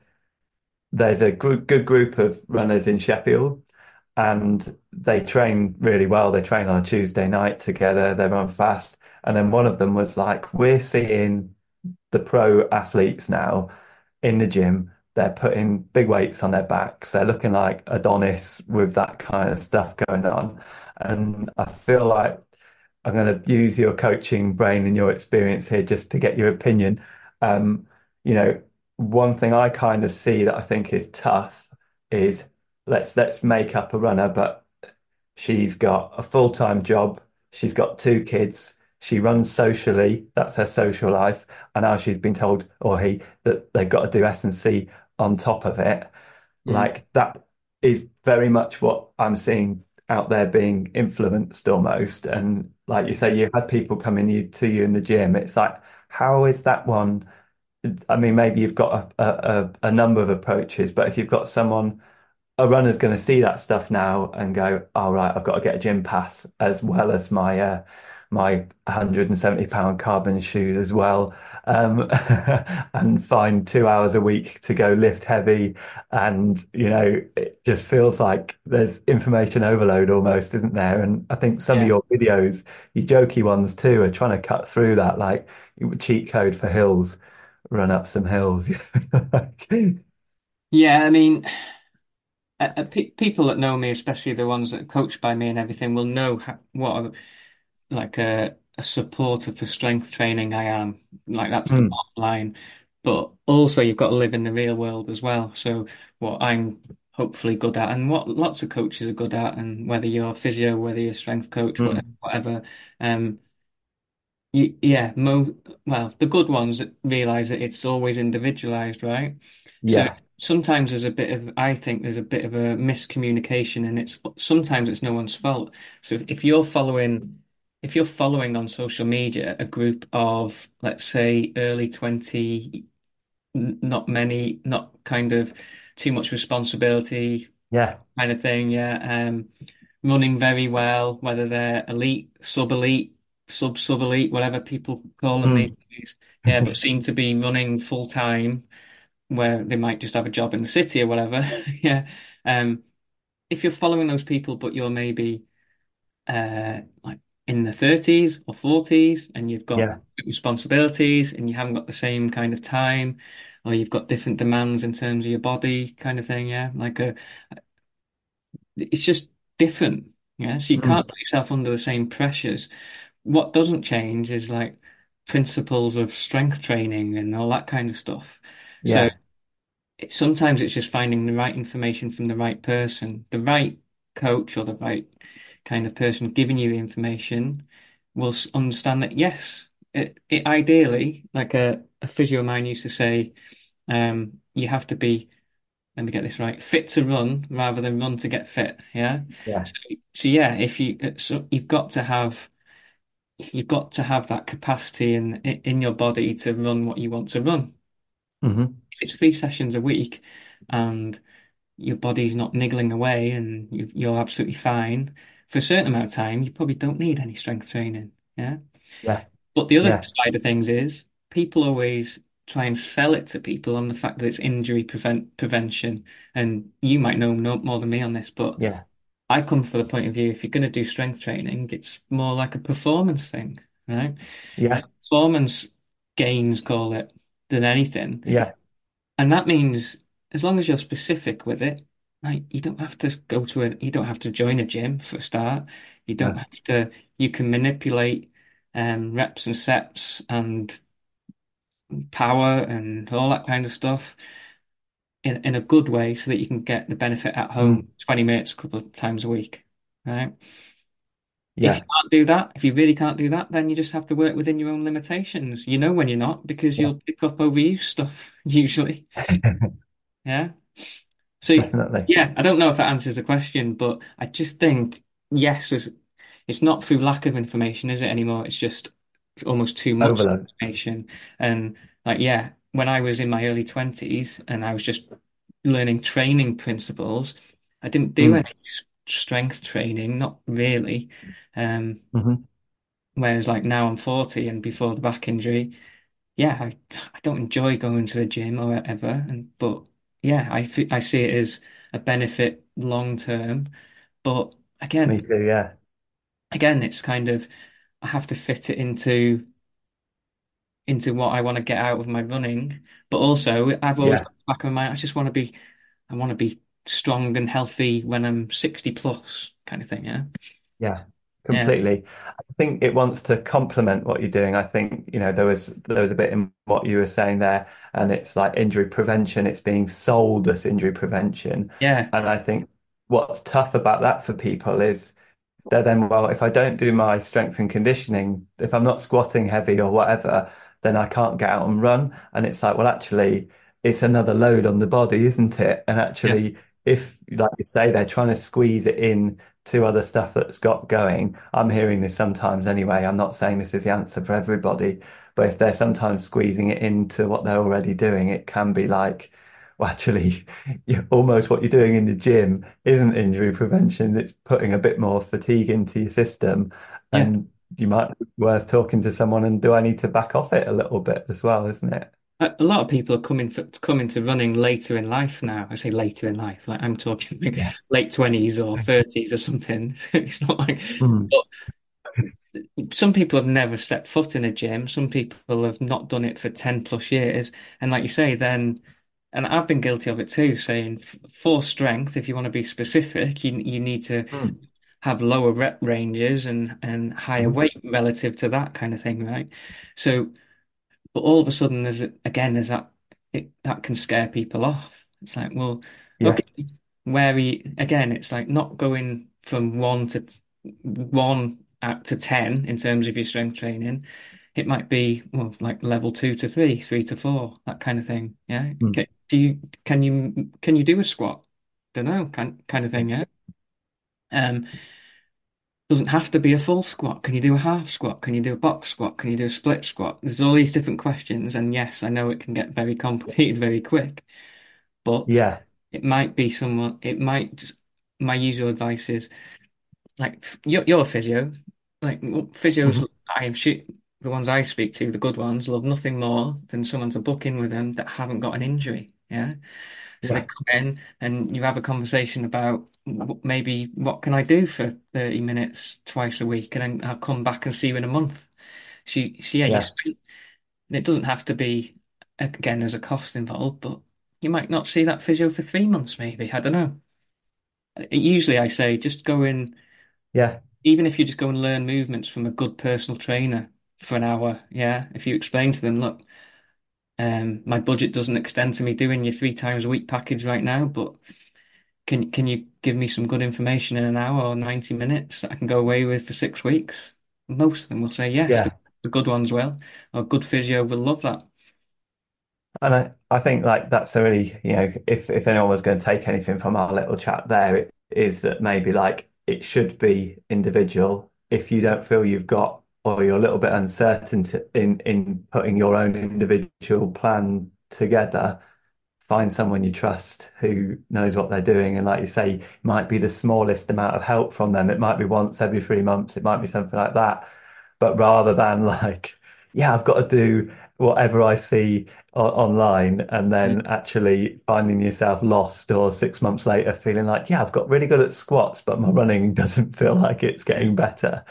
there's a good group of runners in Sheffield, and they train really well. They train on a Tuesday night together. They run fast, and then one of them was like, "We're seeing." the pro athletes now in the gym, they're putting big weights on their backs. They're looking like Adonis with that kind of stuff going on. And I feel like I'm going to use your coaching brain and your experience here just to get your opinion. Um, you know, one thing I kind of see that I think is tough is let's let's make up a runner, but She's got a full-time job. She's got two kids. She runs socially. That's her social life. And now she's been told, or he, that they've got to do S&C on top of it. Mm. Like that is very much what I'm seeing out there being influenced almost. And like you say, you had people coming you, to you in the gym. It's like, how is that one? I mean, maybe you've got a, a, a number of approaches, but if you've got someone a runner's going to see that stuff now and go, "All right, I've got to get a gym pass as well as my uh, my 170 pound carbon shoes as well, um, and find two hours a week to go lift heavy." And you know, it just feels like there's information overload almost, isn't there? And I think some of your videos, your jokey ones too, are trying to cut through that, like cheat code for hills. run up some hills. Yeah, I mean, uh, pe people that know me, especially the ones that are coached by me and everything, will know ha what a, like a, a supporter for strength training I am. Like that's the Mm, bottom line. But also, you've got to live in the real world as well. So, what I'm hopefully good at, and what lots of coaches are good at, and whether you're a physio, whether you're a strength coach, whatever, mm. whatever, um, you, yeah, mo well, the good ones realize that it's always individualized, right? Yeah. So sometimes there's a bit of, I think there's a bit of a miscommunication, and it's sometimes it's no one's fault. So if you're following, if you're following on social media a group of, let's say, early 20, not many, not kind of too much responsibility yeah. kind of thing, yeah, um, running very well, whether they're elite, sub-elite, sub-sub-elite, whatever people call them these Mm. days, yeah, but seem to be running full time where they might just have a job in the city or whatever. Yeah. Um, if you're following those people, but you're maybe uh like in the 30s or 40s and you've got Yeah. responsibilities and you haven't got the same kind of time or you've got different demands in terms of your body kind of thing, yeah. Like a it's just different. Yeah. So you Mm. can't put yourself under the same pressures. What doesn't change is like principles of strength training and all that kind of stuff. So Yeah. it, sometimes it's just finding the right information from the right person, the right coach or the right kind of person giving you the information will understand that yes, it, it ideally, like a, a physio of mine used to say, um, you have to be, let me get this right, fit to run rather than run to get fit. Yeah. Yeah. So, so yeah, if you, uh, so you've got to have, you've got to have that capacity in in your body to run what you want to run. hmm If it's three sessions a week and your body's not niggling away and you, you're absolutely fine for a certain amount of time, you probably don't need any strength training. Yeah. Yeah. But the other Yeah. side of things is people always try and sell it to people on the fact that it's injury prevent prevention. And you might know no, more than me on this, but Yeah. I come from the point of view if you're going to do strength training, it's more like a performance thing, right? Yeah. Performance gains, call it, than anything. Yeah. And that means as long as you're specific with it, like you don't have to go to a, you don't have to join a gym for a start. You don't have to, you can manipulate um, reps and sets and power and all that kind of stuff in, in a good way so that you can get the benefit at Mm. home 20 minutes a couple of times a week, right? If you Yeah. can't do that, if you really can't do that, then you just have to work within your own limitations. You know when you're not because Yeah. you'll pick up overuse stuff usually. Yeah. So Definitely. yeah, I don't know if that answers the question, but I just think yes, it's, it's not through lack of information, is it anymore? It's just almost too much Overload. information. And like yeah, when I was in my early 20s and I was just learning training principles, I didn't do Mm. any strength training, not really. Um, hmm whereas like now I'm 40 and before the back injury, yeah, I, I don't enjoy going to the gym or whatever, and but yeah, I fe- I see it as a benefit long term. But Me again, too. Yeah. again, it's kind of I have to fit it into into what I want to get out of my running. But also, I've always Yeah. got the back of my mind, I just want to be I want to be strong and healthy when I'm 60 plus kind of thing. Yeah, Yeah. Yeah, Completely. I think it wants to complement what you're doing. I think, you know, there was there was a bit in what you were saying there, and it's like injury prevention. It's being sold as injury prevention. yeah, And I think what's tough about that for people is they're then, well, if I don't do my strength and conditioning, if I'm not squatting heavy or whatever, then I can't get out and run. And it's like, well, actually, it's another load on the body, isn't it? And yeah, actually, if, like you say, they're trying to squeeze it in to other stuff that's got going, I'm hearing this sometimes anyway. I'm not saying this is the answer for everybody, but if they're sometimes squeezing it into what they're already doing, it can be like, well, actually, almost what you're doing in the gym isn't injury prevention. It's putting a bit more fatigue into your system, yeah. and you might be worth talking to someone. And do I need to back off it a little bit as well, isn't it? A, lot of people are coming for coming to running later in life now. I say later in life, like I'm talking like Yeah. late twenties or thirties or something. It's not like, Mm. but some people have never stepped foot in a gym. Some people have not done it for 10 plus years. And like you say, then, and I've been guilty of it too, saying for strength, if you want to be specific, you, you need to Mm. have lower rep ranges and, and higher Mhm. weight relative to that kind of thing, right? So, but all of a sudden, there's a, again, there's that, it, that can scare people off. It's like, well, Yeah. okay, where we, again, it's like not going from one to one up to 10 in terms of your strength training. It might be well, like level two to three, three to four, that kind of thing. Yeah. Mm. Can, do you can you can you do a squat? Don't know, kind kind of thing. Yeah. Um, doesn't have to be a full squat. Can you do a half squat? Can you do a box squat? Can you do a split squat? There's all these different questions, and yes, I know it can get very complicated very quick, but Yeah. it might be someone. It might just my usual advice is like you're, you're a physio. Like physios, Mhm. I am shoot the ones I speak to, the good ones, love nothing more than someone to book in with them that haven't got an injury. Yeah. They come in and you have a conversation about maybe what can I do for 30 minutes twice a week, and then I'll come back and see you in a month. So yeah, you Yeah. spend, it doesn't have to be again there's a cost involved, but you might not see that physio for three months, maybe. I don't know. Uh, usually I say just go in Yeah. even if you just go and learn movements from a good personal trainer for an hour, yeah, if you explain to them, look, um, my budget doesn't extend to me doing your three times a week package right now, but can can you give me some good information in an hour or 90 minutes that I can go away with for six weeks? Most of them will say yes. The, Yeah. the good ones will, or good physio will love that. And I, I think like that's a really, you know, if if anyone was going to take anything from our little chat there, it is that maybe like it should be individual. If you don't feel you've got or you're a little bit uncertain to, in in putting your own individual plan together, find someone you trust who knows what they're doing. And like you say, might be the smallest amount of help from them. It might be once every three months. It might be something like that. But rather than like, yeah, I've got to do whatever I see o online and then mm-hmm. actually finding yourself lost or six months later feeling like, yeah, I've got really good at squats, but my running doesn't feel like it's getting better.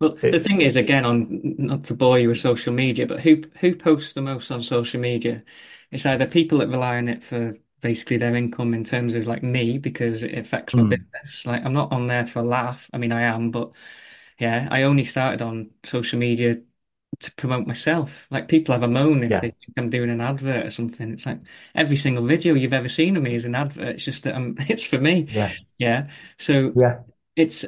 Well, the It's, thing is, again, on not to bore you with social media, but who who posts the most on social media? It's either people that rely on it for basically their income in terms of like me because it affects my mm, business. Like I'm not on there for a laugh. I mean, I am, but yeah, I only started on social media to promote myself. Like people have a moan if yeah, they think I'm doing an advert or something. It's like every single video you've ever seen of me is an advert. It's just that I'm, it's for me. yeah, Yeah. So yeah, it's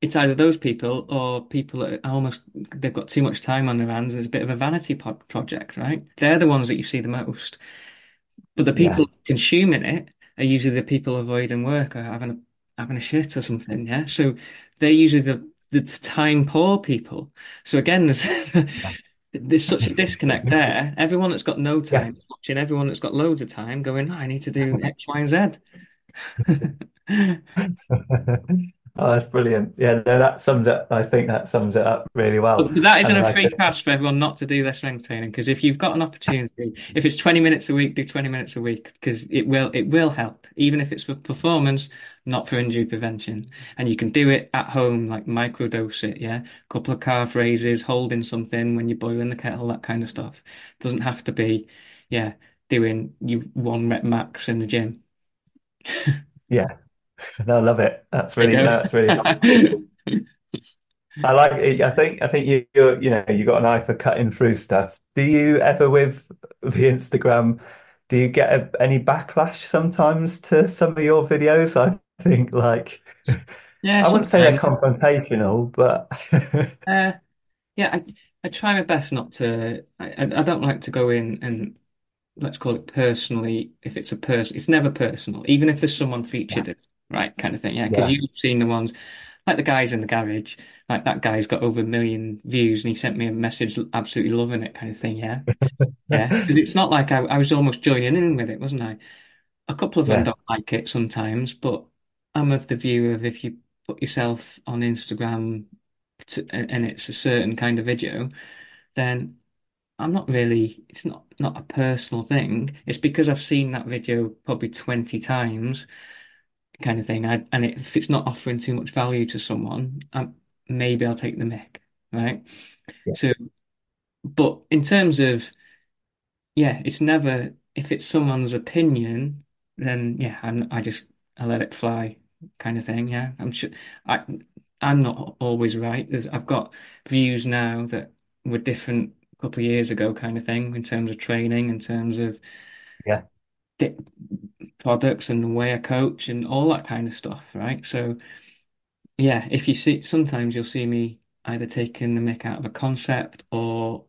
it's either those people or people that almost they've got too much time on their hands. It's a bit of a vanity project, right? They're the ones that you see the most. But the yeah, people consuming it are usually the people avoiding work or having a having a shit or something. Yeah. So they're usually the the time poor people. So again, there's there's such a disconnect there. Everyone that's got no time is watching everyone that's got loads of time going, "Oh, I need to do X, Y, and Z. Oh, that's brilliant. Yeah, no, that sums it. I think that sums it up really well. That isn't And a free pass for everyone not to do their strength training because if you've got an opportunity, if it's 20 minutes a week, do 20 minutes a week because it will it will help, even if it's for performance, not for injury prevention. And you can do it at home, like microdose it, yeah. A couple of calf raises, holding something when you're boiling the kettle, that kind of stuff. Doesn't have to be, yeah, doing you one rep max in the gym. yeah, no, I love it. That's really, no, that's really. I like it. I think I think you you you know you got an eye for cutting through stuff. Do you ever with the Instagram, do you get a, any backlash sometimes to some of your videos? I think like Yeah, I wouldn't say they're confrontational, but Uh, yeah, I, I try my best not to. I, I don't like to go in and let's call it personally. If it's a person, it's never personal, even if there's someone yeah, featured it, right? Kind of thing. Yeah, because yeah, you've seen the ones like the guys in the garage. Like that guy's got over a million views, and he sent me a message, absolutely loving it, kind of thing. Yeah, yeah. it's not like I, I was almost joining in with it, wasn't I? A couple of them don't like it sometimes, but I'm of the view of if you put yourself on Instagram to, and and it's a certain kind of video, then I'm not really, it's not not a personal thing. It's because I've seen that video probably 20 times, kind of thing. I, and if it's not offering too much value to someone, I'm maybe I'll take the mick, right? Yeah. So, but in terms of, yeah, it's never, if it's someone's opinion, then yeah, I'm, I just, I let it fly kind of thing. Yeah. I'm sure I, I'm not always right. There's, I've got views now that were different a couple of years ago kind of thing in terms of training, in terms of Yeah. di products and the way I coach and all that kind of stuff, right? So, yeah, if you see, sometimes you'll see me either taking the mick out of a concept or,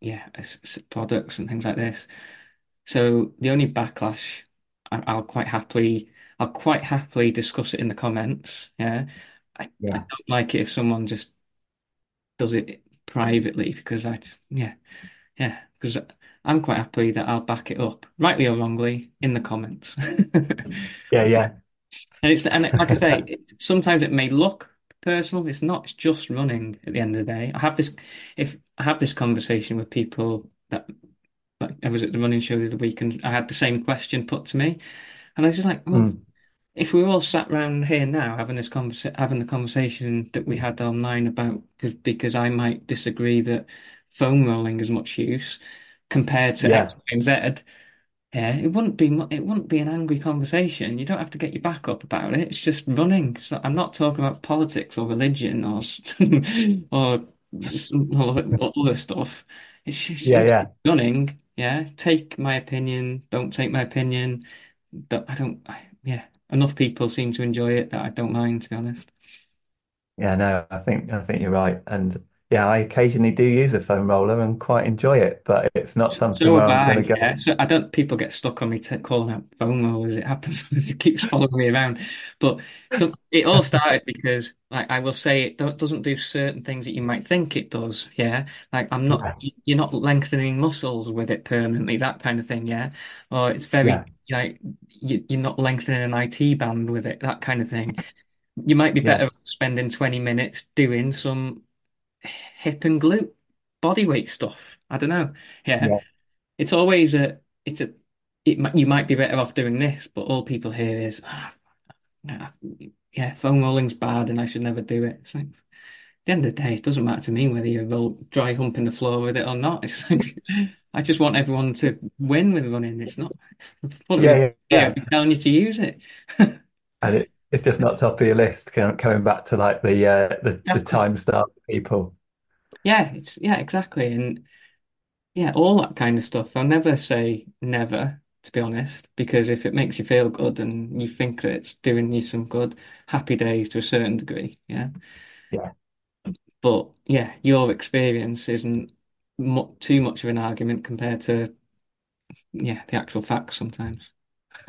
yeah, s- s- products and things like this. So the only backlash, I, I'll quite happily, I'll quite happily discuss it in the comments. Yeah, I, I Yeah. don't like it if someone just does it privately because I, yeah, yeah, because I'm quite happy that I'll back it up, rightly or wrongly, in the comments. Yeah. Yeah. And it's and like I say, it, sometimes it may look personal. It's not. It's just running at the end of the day. I have this if I have this conversation with people that like I was at the running show the other week and I had the same question put to me, and I was just like, well, Mm. if we were all sat around here now having this conversa having the conversation that we had online about because because I might disagree that foam rolling is much use compared to Yeah. X, Y, and Z. Yeah, it wouldn't be mu- it wouldn't be an angry conversation. You don't have to get your back up about it. It's just running. So I'm not talking about politics or religion or s- or, or other stuff. It's just, Yeah. it's Yeah. running. Yeah, take my opinion. Don't take my opinion. Don't, I don't. I, yeah, enough people seem to enjoy it that I don't mind, to be honest. Yeah, no, I think I think you're right. And yeah, I occasionally do use a foam roller and quite enjoy it, but it's not something So where I'm going to go. yeah. So I don't, people get stuck on me to calling out foam rollers. It happens, it keeps following me around. But so it all started because, like, I will say it do doesn't do certain things that you might think it does. Yeah. Like, I'm not, Yeah. you're not lengthening muscles with it permanently, that kind of thing. Yeah. Or it's very, Yeah. like, you, you're not lengthening an IT band with it, that kind of thing. You might be Yeah. better spending 20 minutes doing some hip and glute bodyweight stuff. I don't know. Yeah. Yeah. It's always a, it's a, it might, you might be better off doing this, but all people hear is, ah, yeah, foam rolling's bad and I should never do it. It's like, at the end of the day, it doesn't matter to me whether you roll dry humping the floor with it or not. It's like, I just want everyone to win with running. It's not, Yeah. Yeah. Yeah, be telling you to use it. And it, it's just not top of your list. Coming back to like the uh, the the time start people. Yeah, it's, yeah, exactly. And yeah, all that kind of stuff. I'll never say never, to be honest, because if it makes you feel good and you think that it's doing you some good, happy days to a certain degree, yeah. Yeah. But yeah, your experience isn't mu too much of an argument compared to yeah, the actual facts sometimes.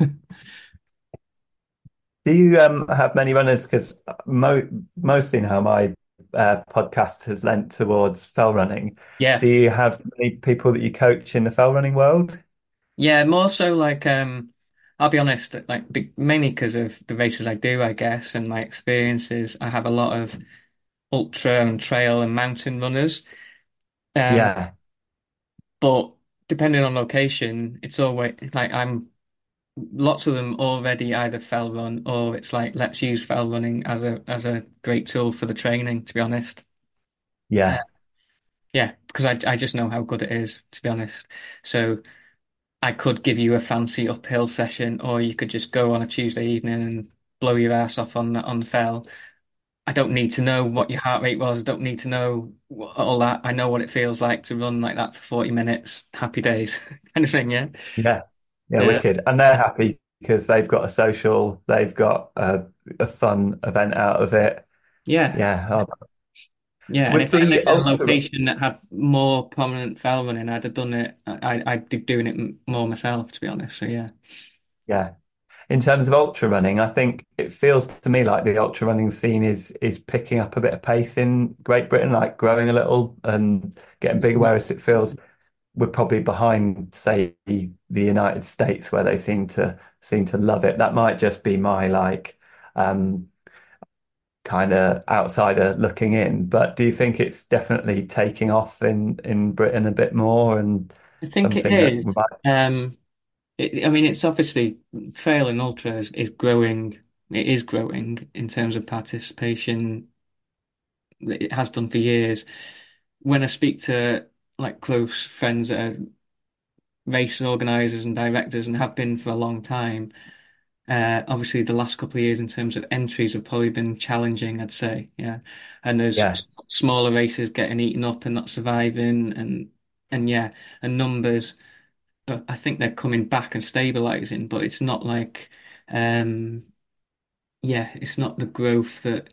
Do you um have many runners? Because mo mostly now my uh, podcast has lent towards fell running. Yeah. Do you have many people that you coach in the fell running world? Yeah, more so like um I'll be honest, like mainly because of the races I do, I guess, and my experiences, I have a lot of ultra and trail and mountain runners. Um, Yeah. but depending on location, it's always like I'm lots of them already either fell run or it's like let's use fell running as a as a great tool for the training, to be honest. Uh, Yeah. yeah, because I I just know how good it is, to be honest. So I could give you a fancy uphill session, or you could just go on a Tuesday evening and blow your ass off on on the fell. I don't need to know what your heart rate was. I don't need to know all that. I know what it feels like to run like that for 40 minutes. Happy days, kind of thing, yeah. Yeah. Yeah. Uh, Wicked. And they're happy because they've got a social, they've got a, a fun event out of it. yeah, Yeah. Oh, yeah. And with if I lived in a location that had more prominent fell running, I'd have done it. I, I'd be doing it more myself, to be honest. So yeah, yeah. In terms of ultra running, I think it feels to me like the ultra running scene is is picking up a bit of pace in Great Britain, like growing a little and getting bigger, whereas it feels we're probably behind, say, the United States, where they seem to seem to love it. That might just be my like um kind of outsider looking in, but do you think it's definitely taking off in in Britain a bit more and I think it is. might, Um, it, I mean, it's obviously trail and ultras is growing. It is growing in terms of participation It has done for years. When I speak to like close friends that are race organizers and directors and have been for a long time, uh, obviously the last couple of years in terms of entries have probably been challenging, I'd say. Yeah. And there's Yeah, smaller races getting eaten up and not surviving and and yeah, and numbers uh, I think they're coming back and stabilizing, but it's not like um yeah, it's not the growth that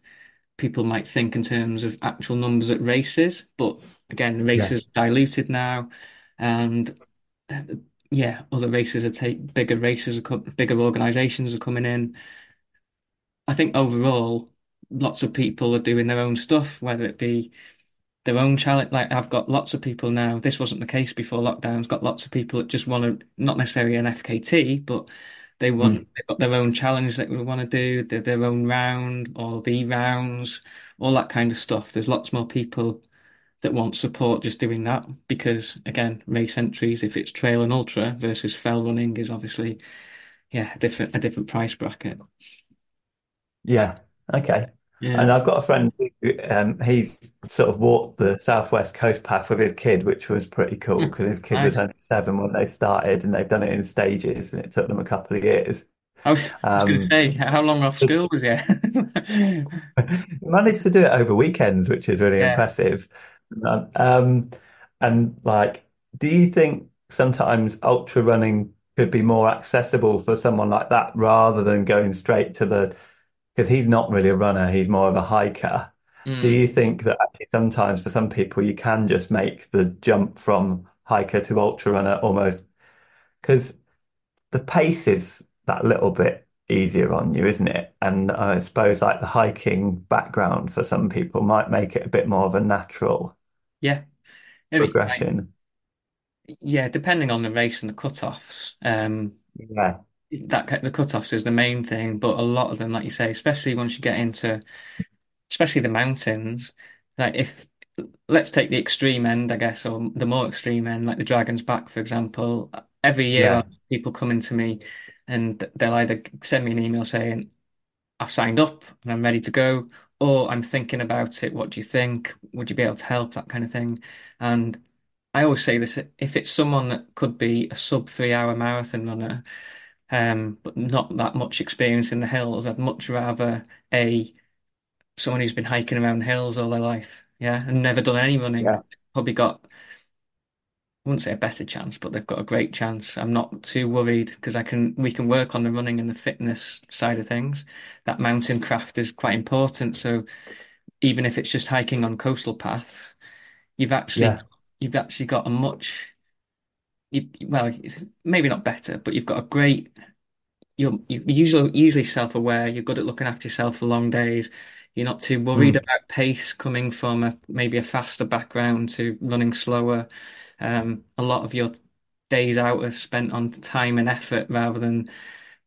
people might think in terms of actual numbers at races. But again, the yeah, are diluted now, and uh, yeah, other races are take bigger races, are co bigger organizations are coming in. I think overall, lots of people are doing their own stuff, whether it be their own challenge. Like I've got lots of people now. This wasn't the case before lockdowns. Got lots of people that just want to, not necessarily an FKT, but they mm, want they've got their own challenge that they want to do, their, their own round or the rounds, all that kind of stuff. There's lots more people that want support just doing that because again, race entries, if it's trail and ultra versus fell running, is obviously yeah a different a different price bracket. yeah. Okay. Yeah. And I've got a friend who um, he's sort of walked the Southwest Coast Path with his kid, which was pretty cool because his kid was only seven when they started, and they've done it in stages, and it took them a couple of years. I was, I was going to Um, say, how long off school was you? managed to do it over weekends, which is really Yeah. impressive. Um, and like, do you think sometimes ultra running could be more accessible for someone like that rather than going straight to the, because he's not really a runner, he's more of a hiker. Do Mm. you think that actually sometimes for some people you can just make the jump from hiker to ultra runner almost? Because the pace is that little bit easier on you, isn't it? And I suppose like the hiking background for some people might make it a bit more of a natural Yeah. I mean, like, progression. yeah, depending on the race and the cut-offs, um, Yeah, that the cut-offs is the main thing. But a lot of them, like you say, especially once you get into, especially the mountains, like if let's take the extreme end, I guess, or the more extreme end, like the Dragon's Back, for example. Every year, I yeah, have people coming to me, and they'll either send me an email saying, I've signed up and I'm ready to go, or I'm thinking about it. What do you think? Would you be able to help? That kind of thing. And I always say this, if it's someone that could be a sub three hour marathon runner, um, but not that much experience in the hills, I'd much rather a someone who's been hiking around hills all their life, yeah, and never done any running. yeah, Probably got, I wouldn't say a better chance, but they've got a great chance. I'm not too worried because I can we can work on the running and the fitness side of things. That mountain craft is quite important. So even if it's just hiking on coastal paths, you've actually yeah, you've actually got a much you, well, it's maybe not better, but you've got a great you're you're usually usually self-aware. You're good at looking after yourself for long days. You're not too worried mm, about pace coming from a maybe a faster background to running slower. Um, a lot of your days out are spent on time and effort rather than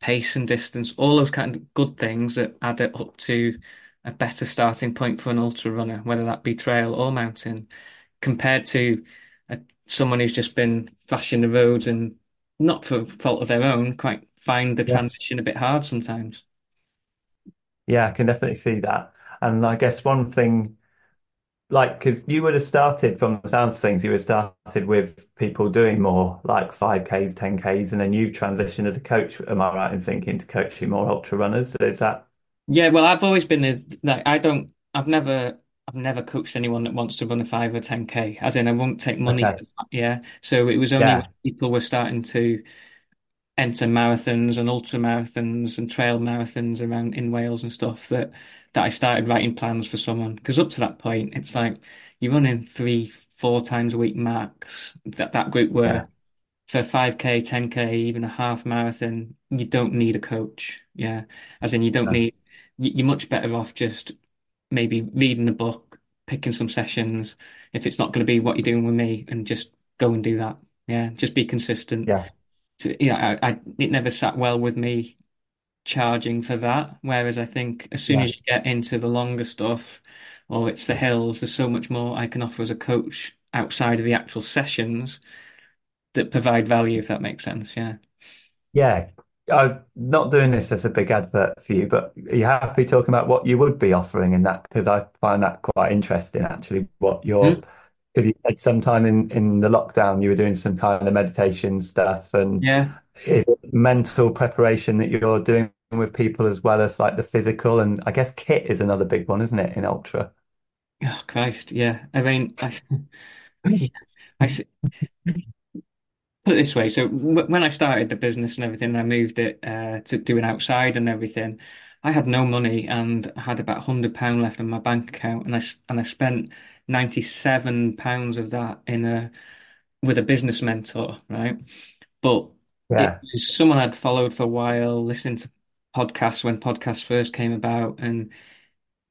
pace and distance. All those kind of good things that add it up to a better starting point for an ultra runner, whether that be trail or mountain, compared to a, someone who's just been thrashing the roads and not for fault of their own, quite find the yeah, transition a bit hard sometimes. yeah. I can definitely see that. And I guess one thing, like, because you would have started from the sounds of things, you would have started with people doing more like 5Ks, 10Ks, and then you've transitioned as a coach. Am I right in thinking to coaching more ultra runners? Is that Yeah, well, I've always been the, like I don't, I've never, I've never coached anyone that wants to run a five or ten k. As in, I won't take money for that. Yeah, so it was only when people were starting to enter marathons and ultra marathons and trail marathons around in Wales and stuff that that I started writing plans for someone. Because up to that point, it's like you're running three, four times a week max. That that group yeah, were for 5K, 10K, even a half marathon, you don't need a coach. Yeah. As in, you don't no, need, you- you're much better off just maybe reading the book, picking some sessions. If it's not going to be what you're doing with me, and just go and do that. Yeah. Just be consistent. yeah, yeah, I, I, it never sat well with me charging for that. Whereas I think as soon yeah, as you get into the longer stuff, or it's the hills, there's so much more I can offer as a coach outside of the actual sessions that provide value, if that makes sense. Yeah. yeah. I'm not doing this as a big advert for you, but are you happy talking about what you would be offering in that? Because I find that quite interesting, actually. What you're, Hmm? because you said sometime in in the lockdown you were doing some kind of meditation stuff, and Yeah. is it mental preparation that you're doing with people as well as like the physical? And I guess kit is another big one, isn't it, in ultra? Oh, Christ. Yeah. I mean, I, yeah, I put it this way. So w when I started the business and everything, I moved it uh, to doing outside and everything. I had no money and I had about hundred pound left in my bank account, and I s- and I spent ninety seven pounds of that in a with a business mentor, right? But it Yeah, was someone I'd followed for a while, listened to podcasts when podcasts first came about, and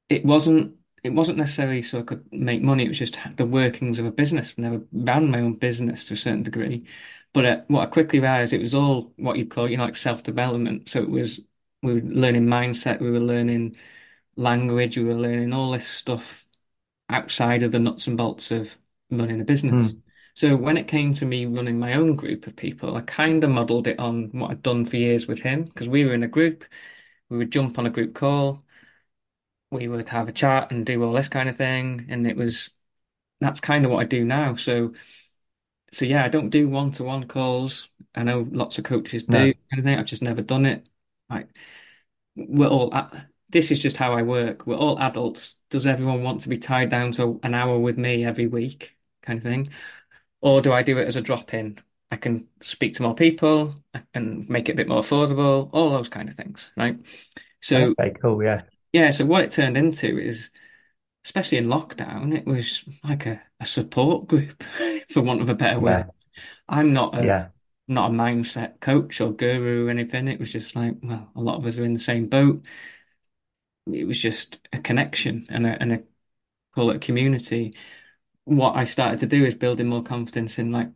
it wasn't it wasn't necessarily so I could make money. It was just the workings of a business. I never ran my own business to a certain degree, but uh, what I quickly realized it was all what you'd call, you know, like self-development. So it was we were learning mindset, we were learning language, we were learning all this stuff outside of the nuts and bolts of running a business. Mm. So when it came to me running my own group of people, I kind of modeled it on what I'd done for years with him because we were in a group. We would jump on a group call we would have a chat and do all this kind of thing. And it was that's kind of what I do now. So so yeah, I don't do one-to-one calls. I know lots of coaches do No, kind of thing. I've just never done it. Like we're all this is just how I work. We're all adults. Does everyone want to be tied down to an hour with me every week, kind of thing? Or do I do it as a drop-in? I can speak to more people and make it a bit more affordable, all those kind of things, right? So okay, cool, yeah, yeah, so what it turned into is especially in lockdown, it was like a, a support group, for want of a better word. yeah, I'm not a yeah, not a mindset coach or guru or anything. It was just like, well, a lot of us are in the same boat. It was just a connection and a and a call it a community. What I started to do is building more confidence in like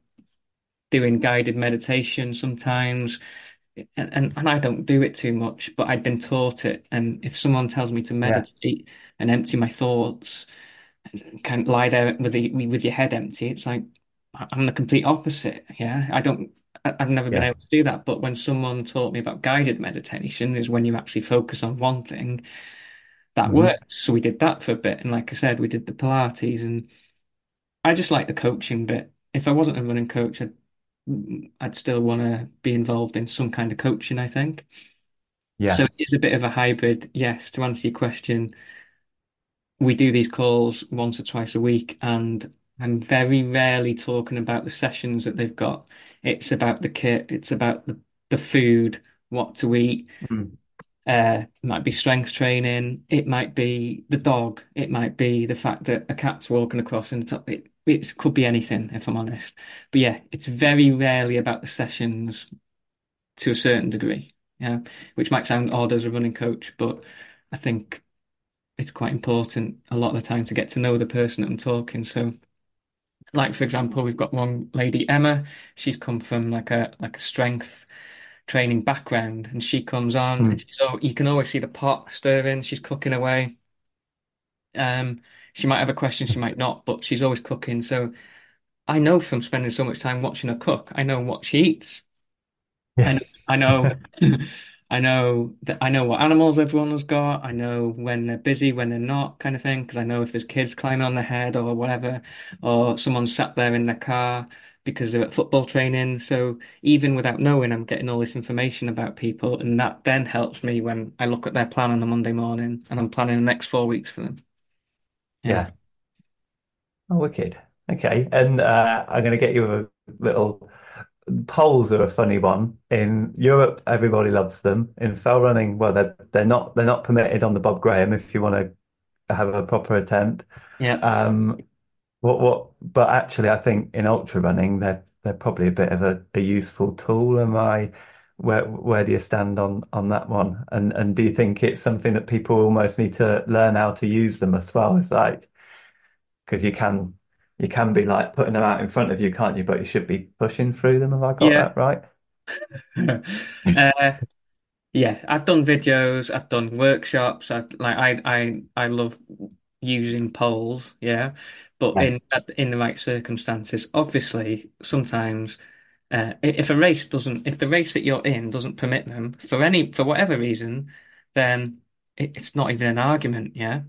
doing guided meditation sometimes. And, and and I don't do it too much, but I'd been taught it. And if someone tells me to yeah, meditate and empty my thoughts, and can't lie there with the with your head empty. It's like I'm the complete opposite. Yeah, I don't. I've never been yeah. able to do that. But when someone taught me about guided meditation, is when you actually focus on one thing that hmm works. So we did that for a bit, and like I said, we did the Pilates, and I just like the coaching bit. If I wasn't a running coach, I'd I'd still want to be involved in some kind of coaching, I think. Yeah. So it is a bit of a hybrid. Yes, to answer your question we do these calls once or twice a week, and I'm very rarely talking about the sessions that they've got. It's about the kit, it's about the, the food, what to eat. Mm. Uh, it might be strength training, it might be the dog, it might be the fact that a cat's walking across in the top. It, it could be anything, if I'm honest. But yeah, it's very rarely about the sessions to a certain degree. Yeah, which might sound odd as a running coach, but I think it's quite important a lot of the time to get to know the person that I'm talking. So, like for example, we've got one lady, Emma. She's come from like a like a strength training background, and she comes on, and Mm. she's oh, you can always see the pot stirring. She's cooking away. Um, she might have a question, she might not, but she's always cooking. So I know from spending so much time watching her cook, I know what she eats. I know, I know, I know that I know what animals everyone has got. I know when they're busy, when they're not, kind of thing. Because I know if there's kids climbing on their head or whatever, or someone sat there in their car because they're at football training. So even without knowing, I'm getting all this information about people, and that then helps me when I look at their plan on a Monday morning and I'm planning the next four weeks for them. Yeah. Oh, wicked. Okay. And uh, I'm going to get you a little poles are a funny one. In Europe, everybody loves them. In fell running, well, they're they're not they're not permitted on the Bob Graham if you want to have a proper attempt. yeah, Um, what what? But actually, I think in ultra running, they're they're probably a bit of a, a useful tool. Am I? Where where do you stand on on that one? And and do you think it's something that people almost need to learn how to use them as well? It's like because you can you can be like putting them out in front of you, can't you? But you should be pushing through them. Have I got yeah. that right? Uh, Yeah, I've done videos, I've done workshops. I like I I I love using poles, yeah. But Yeah. in in the right circumstances, obviously, sometimes Uh, if a race doesn't, if the race that you're in doesn't permit them for any, for whatever reason, then it, it's not even an argument. Yeah.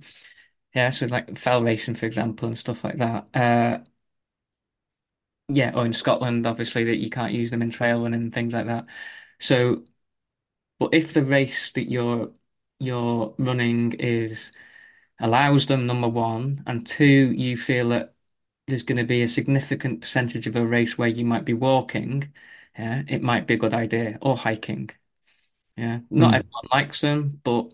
Yeah. So like fell racing, for example, and stuff like that. Uh, yeah. Or in Scotland, obviously that you can't use them in trail running and things like that. So, but if the race that you're, you're running is allows them, number one, and two, you feel that there's going to be a significant percentage of a race where you might be walking, yeah, it might be a good idea, or hiking. Yeah, not Mm. everyone likes them, but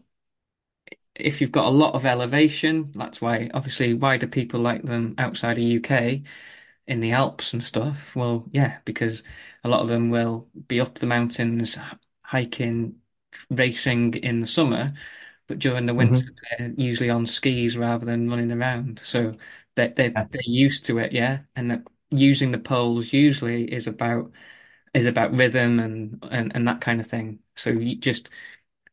if you've got a lot of elevation, that's why obviously why do people like them outside of UK in the Alps and stuff? Well, yeah, because a lot of them will be up the mountains hiking, racing in the summer, but during the winter hmm they're usually on skis rather than running around. So they they Yeah. they're used to it, yeah. And that using the poles usually is about is about rhythm and and and that kind of thing. So you just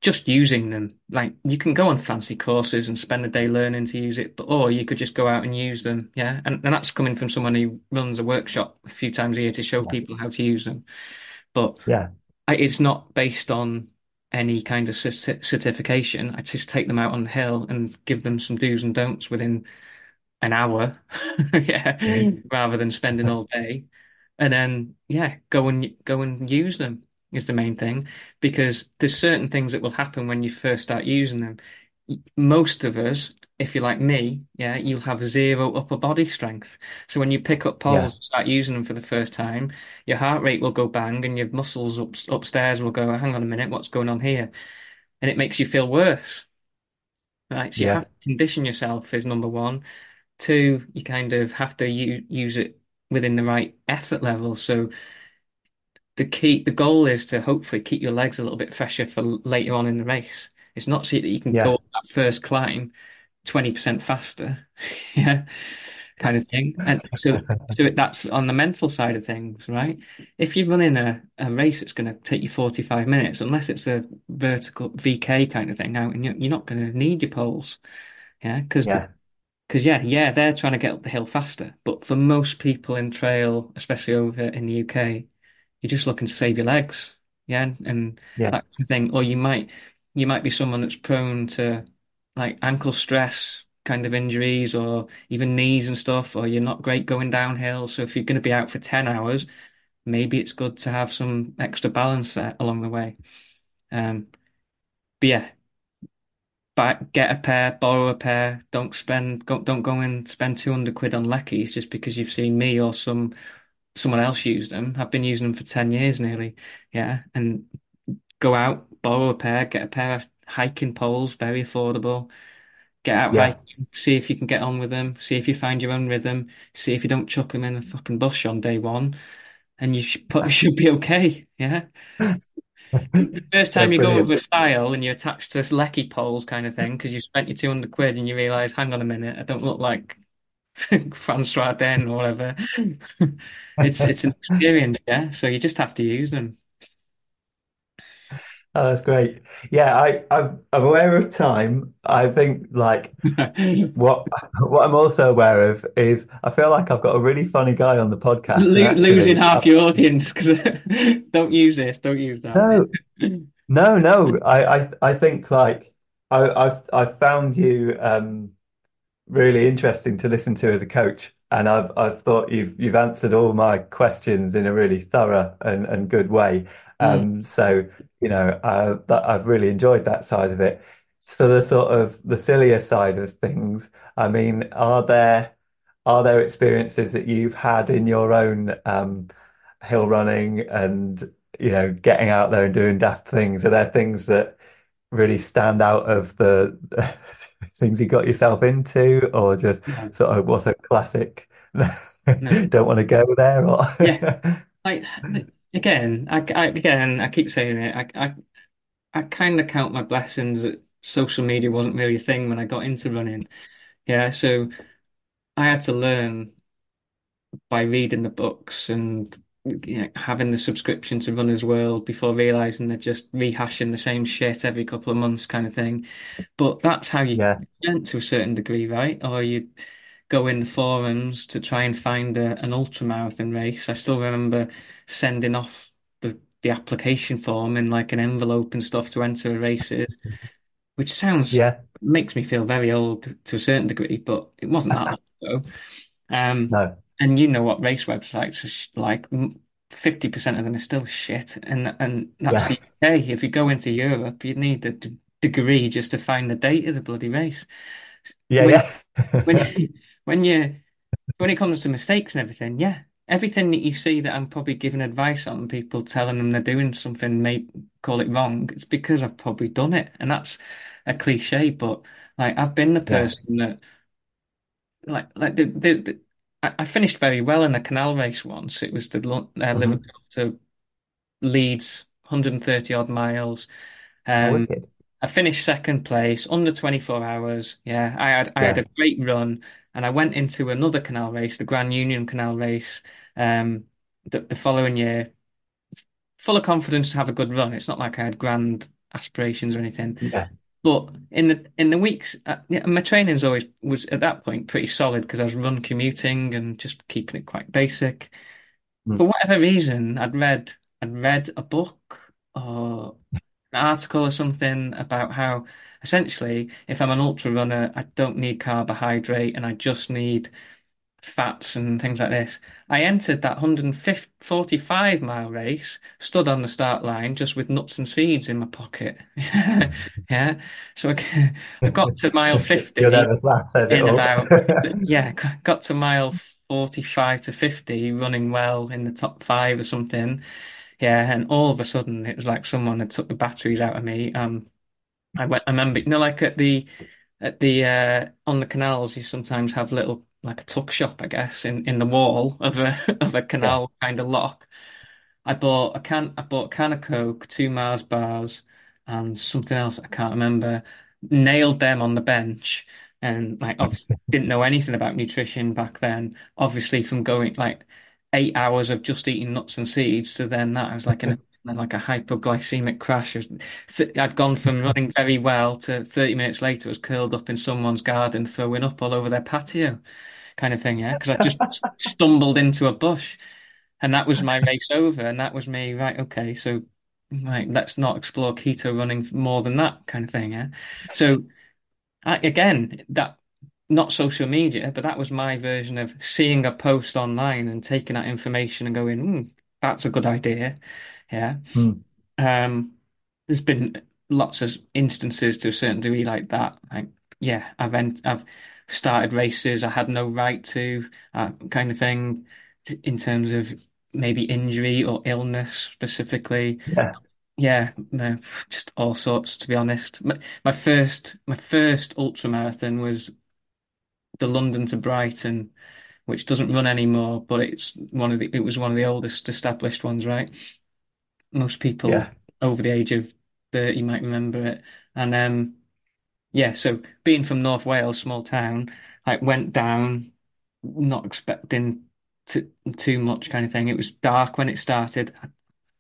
just using them. Like you can go on fancy courses and spend a day learning to use it, but or you could just go out and use them. Yeah. And, and that's coming from someone who runs a workshop a few times a year to show Yeah. people how to use them. But Yeah. It's not based on any kind of cer- certification. I just take them out on the hill and give them some do's and don'ts within an hour, yeah, Mhm. rather than spending all day. And then, yeah, go and go and use them is the main thing because there's certain things that will happen when you first start using them. Most of us, if you're like me, yeah, you'll have zero upper body strength. So when you pick up Yeah. poles and start using them for the first time, your heart rate will go bang and your muscles up, upstairs will go, hang on a minute, what's going on here? And it makes you feel worse, right? So you have to condition yourself is number one. Two, you kind of have to u use it within the right effort level. So the key, the goal is to hopefully keep your legs a little bit fresher for later on in the race. It's not so that you can go Yeah. up that first climb 20% faster, yeah, kind of thing. And so, so that's on the mental side of things, right? If you're running a, a race that's going to take you 45 minutes, unless it's a vertical VK kind of thing now and you're, you're not going to need your poles, yeah, because Yeah. Because yeah, yeah, they're trying to get up the hill faster. But for most people in trail, especially over in the UK, you're just looking to save your legs, yeah, and, Yeah. that kind of thing. Or you might you might be someone that's prone to like ankle stress kind of injuries or even knees and stuff, or you're not great going downhill. So if you're going to be out for 10 hours, maybe it's good to have some extra balance there along the way. Um, but yeah, get a pair, borrow a pair. Don't spend, go, don't go and spend 200 quid on Lekis just because you've seen me or some someone else use them. I've been using them for 10 years nearly. Yeah. And go out, borrow a pair, get a pair of hiking poles, very affordable. Get out Yeah. hiking, see if you can get on with them, see if you find your own rhythm, see if you don't chuck them in a fucking bush on day one, and you put, should be okay. Yeah. The first time you go with a style and you're attached to Leki poles kind of thing because you spent your 200 quid and you realize, hang on a minute, I don't look like Francois D'Haene or whatever. It's it's an experience, yeah. So you just have to use them. Oh, that's great. Yeah, I, I'm, aware of time. I think like what what I'm also aware of is I feel like I've got a really funny guy on the podcast, Lo losing half your audience because don't use this, don't use that. no, no, no. I, I, I think like I, I've, I've found you um really interesting to listen to as a coach, and I've, I've thought you've, you've answered all my questions in a really thorough and, and good way. Mm, Um, so you know, that I've really enjoyed that side of it. For the sort of the sillier side of things, I mean, are there are there experiences that you've had in your own um, hill running and you know getting out there and doing daft things? Are there things that really stand out of the things you got yourself into, or just no, sort of what's a classic? no. Don't want to go there, or Yeah, like again, I, I again, I keep saying it. I I, I kind of count my blessings that social media wasn't really a thing when I got into running. Yeah, so I had to learn by reading the books and you know, having the subscription to Runner's World before realizing they're just rehashing the same shit every couple of months kind of thing. But that's how you yeah, learn to a certain degree, right? Or you go in the forums to try and find a, an ultramarathon race. I still remember sending off the the application form in like an envelope and stuff to enter a races, which sounds Yeah. makes me feel very old to a certain degree, but it wasn't that long ago. Um, No. And you know what race websites are sh- like. 50% of them are still shit, and and that's the UK. If you go into Europe, you need a d degree just to find the date of the bloody race. Yeah, When yeah. when when you when it comes to mistakes and everything, yeah, everything that you see that I'm probably giving advice on, people telling them they're doing something, may call it wrong. It's because I've probably done it, and that's a cliche, but like I've been the Yeah. person that like like the the, the I, I finished very well in a canal race once. It was the uh, hmm Liverpool to Leeds, 130 odd miles. Oh, Um, wicked. I finished second place under 24 hours. Yeah, I had I had Yeah. a great run, and I went into another canal race, the Grand Union Canal race, um, the, the following year, full of confidence to have a good run. It's not like I had grand aspirations or anything, Yeah. But in the in the weeks, uh, my training's always was at that point pretty solid because I was run commuting and just keeping it quite basic. Mm. For whatever reason, I'd read I'd read a book or an article or something about how essentially if I'm an ultra runner, I don't need carbohydrate and I just need fats and things like this. I entered that 145 mile race, stood on the start line just with nuts and seeds in my pocket. Yeah. So I, I got to mile Your 50 nervous laugh says it all. about, yeah, got to mile 45 to 50 running well in the top five or something. Yeah, and all of a sudden it was like someone had took the batteries out of me. Um, I went. I remember, you know, like at the at the uh on the canals, you sometimes have little like a tuck shop, I guess, in in the wall of a of a Yeah. canal kind of lock. I bought a can. I bought a can of Coke, two Mars bars, and something else I can't remember. Nailed them on the bench, and like obviously didn't know anything about nutrition back then. Obviously, from going like eight hours of just eating nuts and seeds to then that I was like in a like a hypoglycemic crash. It was- th- I'd gone from running very well to 30 minutes later, was curled up in someone's garden, throwing up all over their patio, kind of thing. Yeah, because I just stumbled into a bush. And that was my race over, and that was me, right, okay, so right, let's not explore keto running more than that kind of thing, yeah. So I, again, that not social media, but that was my version of seeing a post online and taking that information and going, hmm, that's a good idea. Yeah. Mm. Um, there's been lots of instances to a certain degree like that. Like, yeah, I've I've started races I had no right to, uh, kind of thing, t- in terms of maybe injury or illness specifically. Yeah. Yeah, no, just all sorts, to be honest. My, my first my first ultra marathon was the London to Brighton, which doesn't run anymore, but it's one of the it was one of the oldest established ones, right? Most people Yeah. over the age of 30 might remember it. And um yeah, so being from North Wales, small town, like went down, not expecting to, too much kind of thing. It was dark when it started. I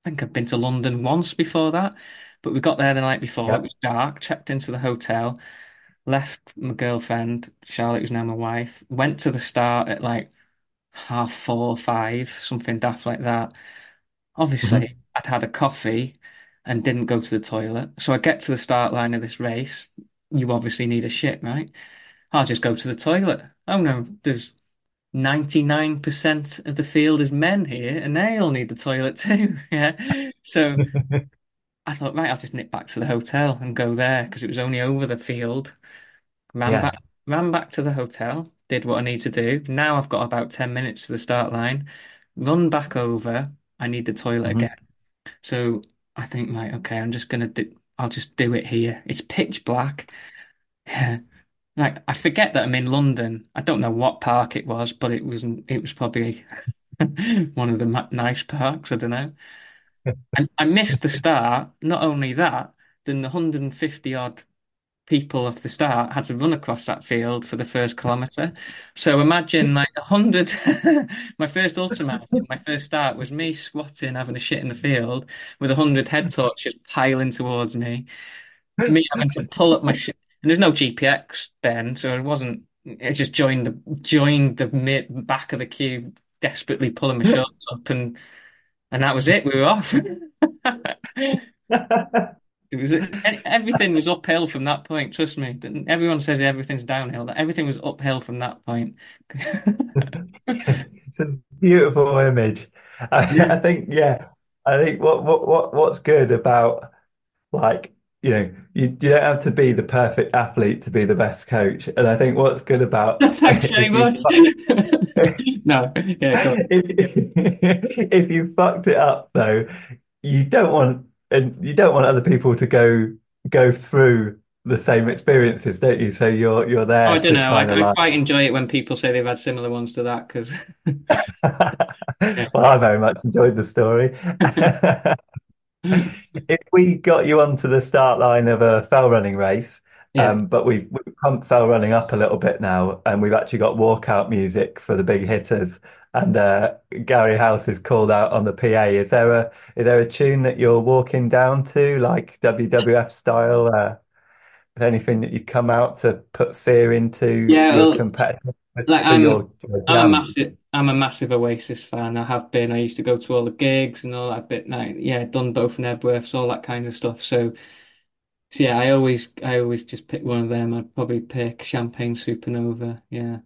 think I'd been to London once before that, but we got there the night before. It was dark, checked into the hotel, left my girlfriend, Charlotte, who's now my wife, went to the start at like half four, five, something daft like that. Obviously, hmm I'd had a coffee and didn't go to the toilet. So I get to the start line of this race. You obviously need a shit, right? I'll just go to the toilet. Oh no, there's 99% of the field is men here, and they all need the toilet too. Yeah. So I thought, right, I'll just nip back to the hotel and go there because it was only over the field. Ran Yeah. back, ran back to the hotel, did what I need to do. Now I've got about 10 minutes to the start line. Run back over. I need the toilet hmm again. So I think, right, okay, I'm just gonna do, I'll just do it here. It's pitch black. Like I forget that I'm in London. I don't know what park it was, but it wasn't. It was probably one of the nice parks. I don't know. And I missed the start. Not only that, then the 150 odd people off the start had to run across that field for the first kilometre. So imagine like a hundred. My first ultramarathon, my first start was me squatting, having a shit in the field with a hundred head torches piling towards me. Me having to pull up my shit. And there's no GPX then, so it wasn't I just joined the joined the mid back of the queue, desperately pulling my shorts up, and and that was it. We were off. It was everything was uphill from that point. Trust me. Everyone says everything's downhill. That everything was uphill from that point. it's a beautiful image. I, I think, yeah, I think what what what what's good about like you know you, you don't have to be the perfect athlete to be the best coach, and I think what's good about thanks very much. no, yeah, if, if you fucked it up though, you don't want and you don't want other people to go go through the same experiences, don't you? So you're you're there. Oh, I don't know. I, I quite enjoy it when people say they've had similar ones to that because. yeah. Well, I very much enjoyed the story. if we got you onto the start line of a fell running race, yeah. um, but we've, we've pumped fell running up a little bit now, and we've actually got walkout music for the big hitters and uh, Gary House is called out on the PA. Is there a is there a tune that you're walking down to, like WWF style? Uh, is there anything that you'd come out to put fear into yeah, your well, competitors? Like I'm, your, your I'm a massive I'm a massive Oasis fan. I have been. I used to go to all the gigs and all that bit. Like, yeah, done both Knebworths, all that kind of stuff. So, so yeah, I always I always just pick one of them. I'd probably pick Champagne Supernova. Yeah,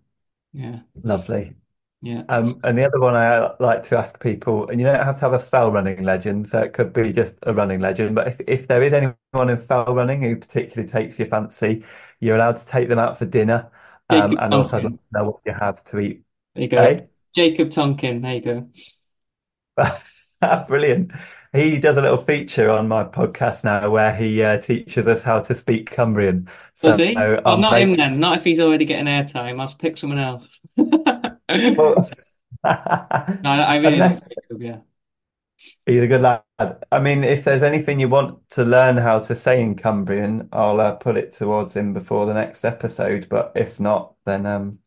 yeah, lovely. Yeah. Um, and the other one I like to ask people, and you don't have to have a fell running legend, so it could be just a running legend. But if, if there is anyone in fell running who particularly takes your fancy, you're allowed to take them out for dinner. Um, and also I'd like to know what you have to eat. There you go. Hey? Jacob Tonkin. There you go. Brilliant. He does a little feature on my podcast now where he uh, teaches us how to speak Cumbrian. So, Does he? Well, um, not him then. Not if he's already getting airtime. I'll pick someone else. no, I really Unless, yeah. He's a good lad. I mean, if there's anything you want to learn how to say in Cumbrian, I'll uh, put it towards him before the next episode. But if not, then um,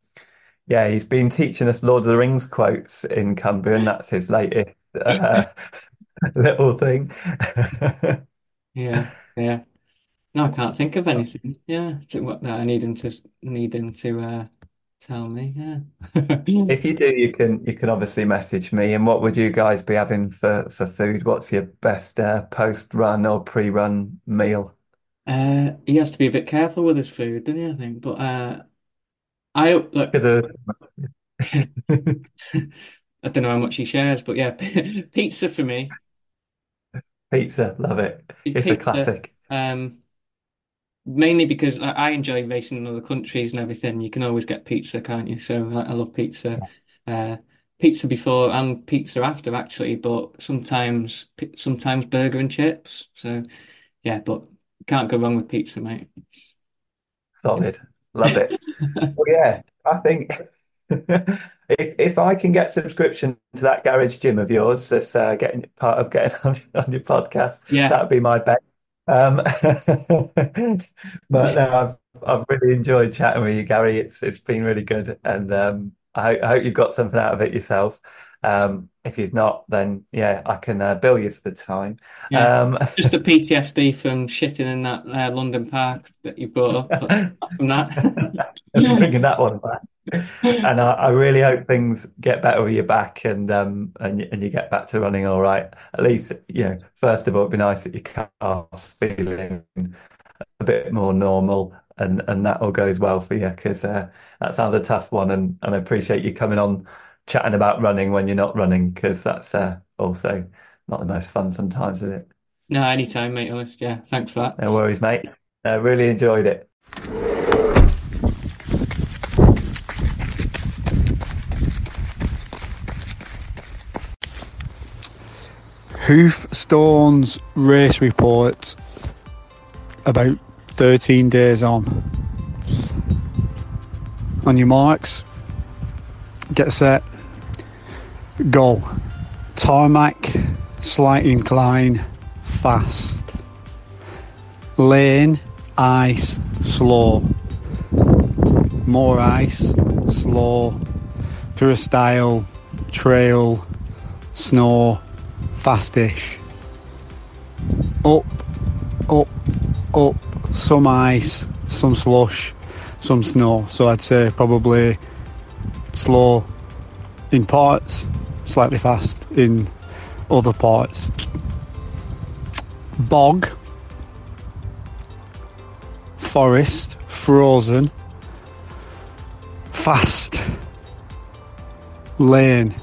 yeah, he's been teaching us Lord of the Rings quotes in Cumbrian. That's his latest uh, little thing. yeah, yeah. No, I can't think of anything. Yeah, to, what, that I need him to need him to uh, Tell me, yeah. If you do, you can you can obviously message me. And what would you guys be having for for food? What's your best uh, post run or pre run meal? Uh, he has to be a bit careful with his food, doesn't he? I think. But uh, I look. Of... I don't know how much he shares, but yeah, pizza for me. Pizza, love it. It's pizza, a classic. Um, mainly because I, I enjoy racing in other countries and everything. You can always get pizza, can't you? So I, I love pizza. Uh, pizza before and pizza after actually, but sometimes sometimes burger and chips. So yeah, but can't go wrong with pizza, mate. Solid, love it. well, yeah, I think if if I can get subscription to that garage gym of yours, as uh, getting part of getting on, on your podcast, yeah, that'd be my bet. Um, but no, I've I've really enjoyed chatting with you, Gary. It's it's been really good, and um, I, I hope you've got something out of it yourself. Um, if you've not, then yeah, I can uh, bill you for the time. Yeah, um, just the PTSD from shitting in that uh, London park that you brought up from that. bringing that one back. and I, I, really hope things get better with your back and um and and you get back to running all right. At least you know, first of all, it'd be nice that your calf's feeling a bit more normal and and that all goes well for you because uh, that sounds a tough one and, and I appreciate you coming on chatting about running when you're not running because that's uh, also not the most fun sometimes, is it? No, anytime, mate. Honest, yeah. Thanks for that. No worries, mate. I really enjoyed it. Hoofstones race report about 13 days on. On your marks, get set, go. Tarmac, slight incline, fast. Lane, ice, slow. More ice, slow. Through a stile, trail, snow, fastish. Up, up, up, some ice, some slush, some snow. So I'd say probably slow in parts, slightly fast in other parts. Bog, forest, frozen, fast, lane,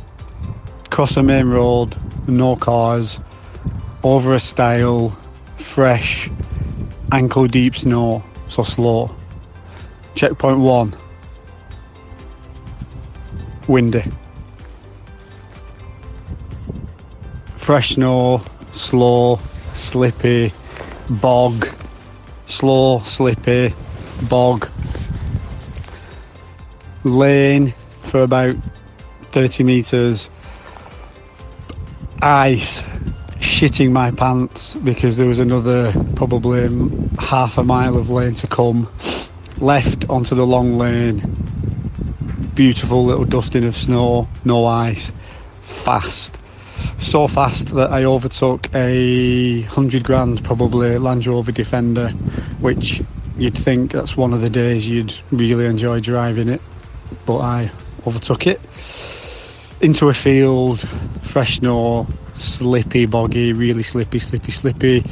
cross a main road, no cars, over a stile, fresh, ankle deep snow, so slow. Checkpoint one, windy. Fresh snow, slow, slippy, bog, slow, slippy, bog. Lane for about 30 metres. Ice, shitting my pants because there was another probably half a mile of lane to come. Left onto the long lane. Beautiful little dusting of snow, no ice. Fast. So fast that I overtook a hundred grand probably Land Rover Defender, which you'd think that's one of the days you'd really enjoy driving it, but I overtook it into a field, fresh snow, slippy, boggy, really slippy, slippy, slippy,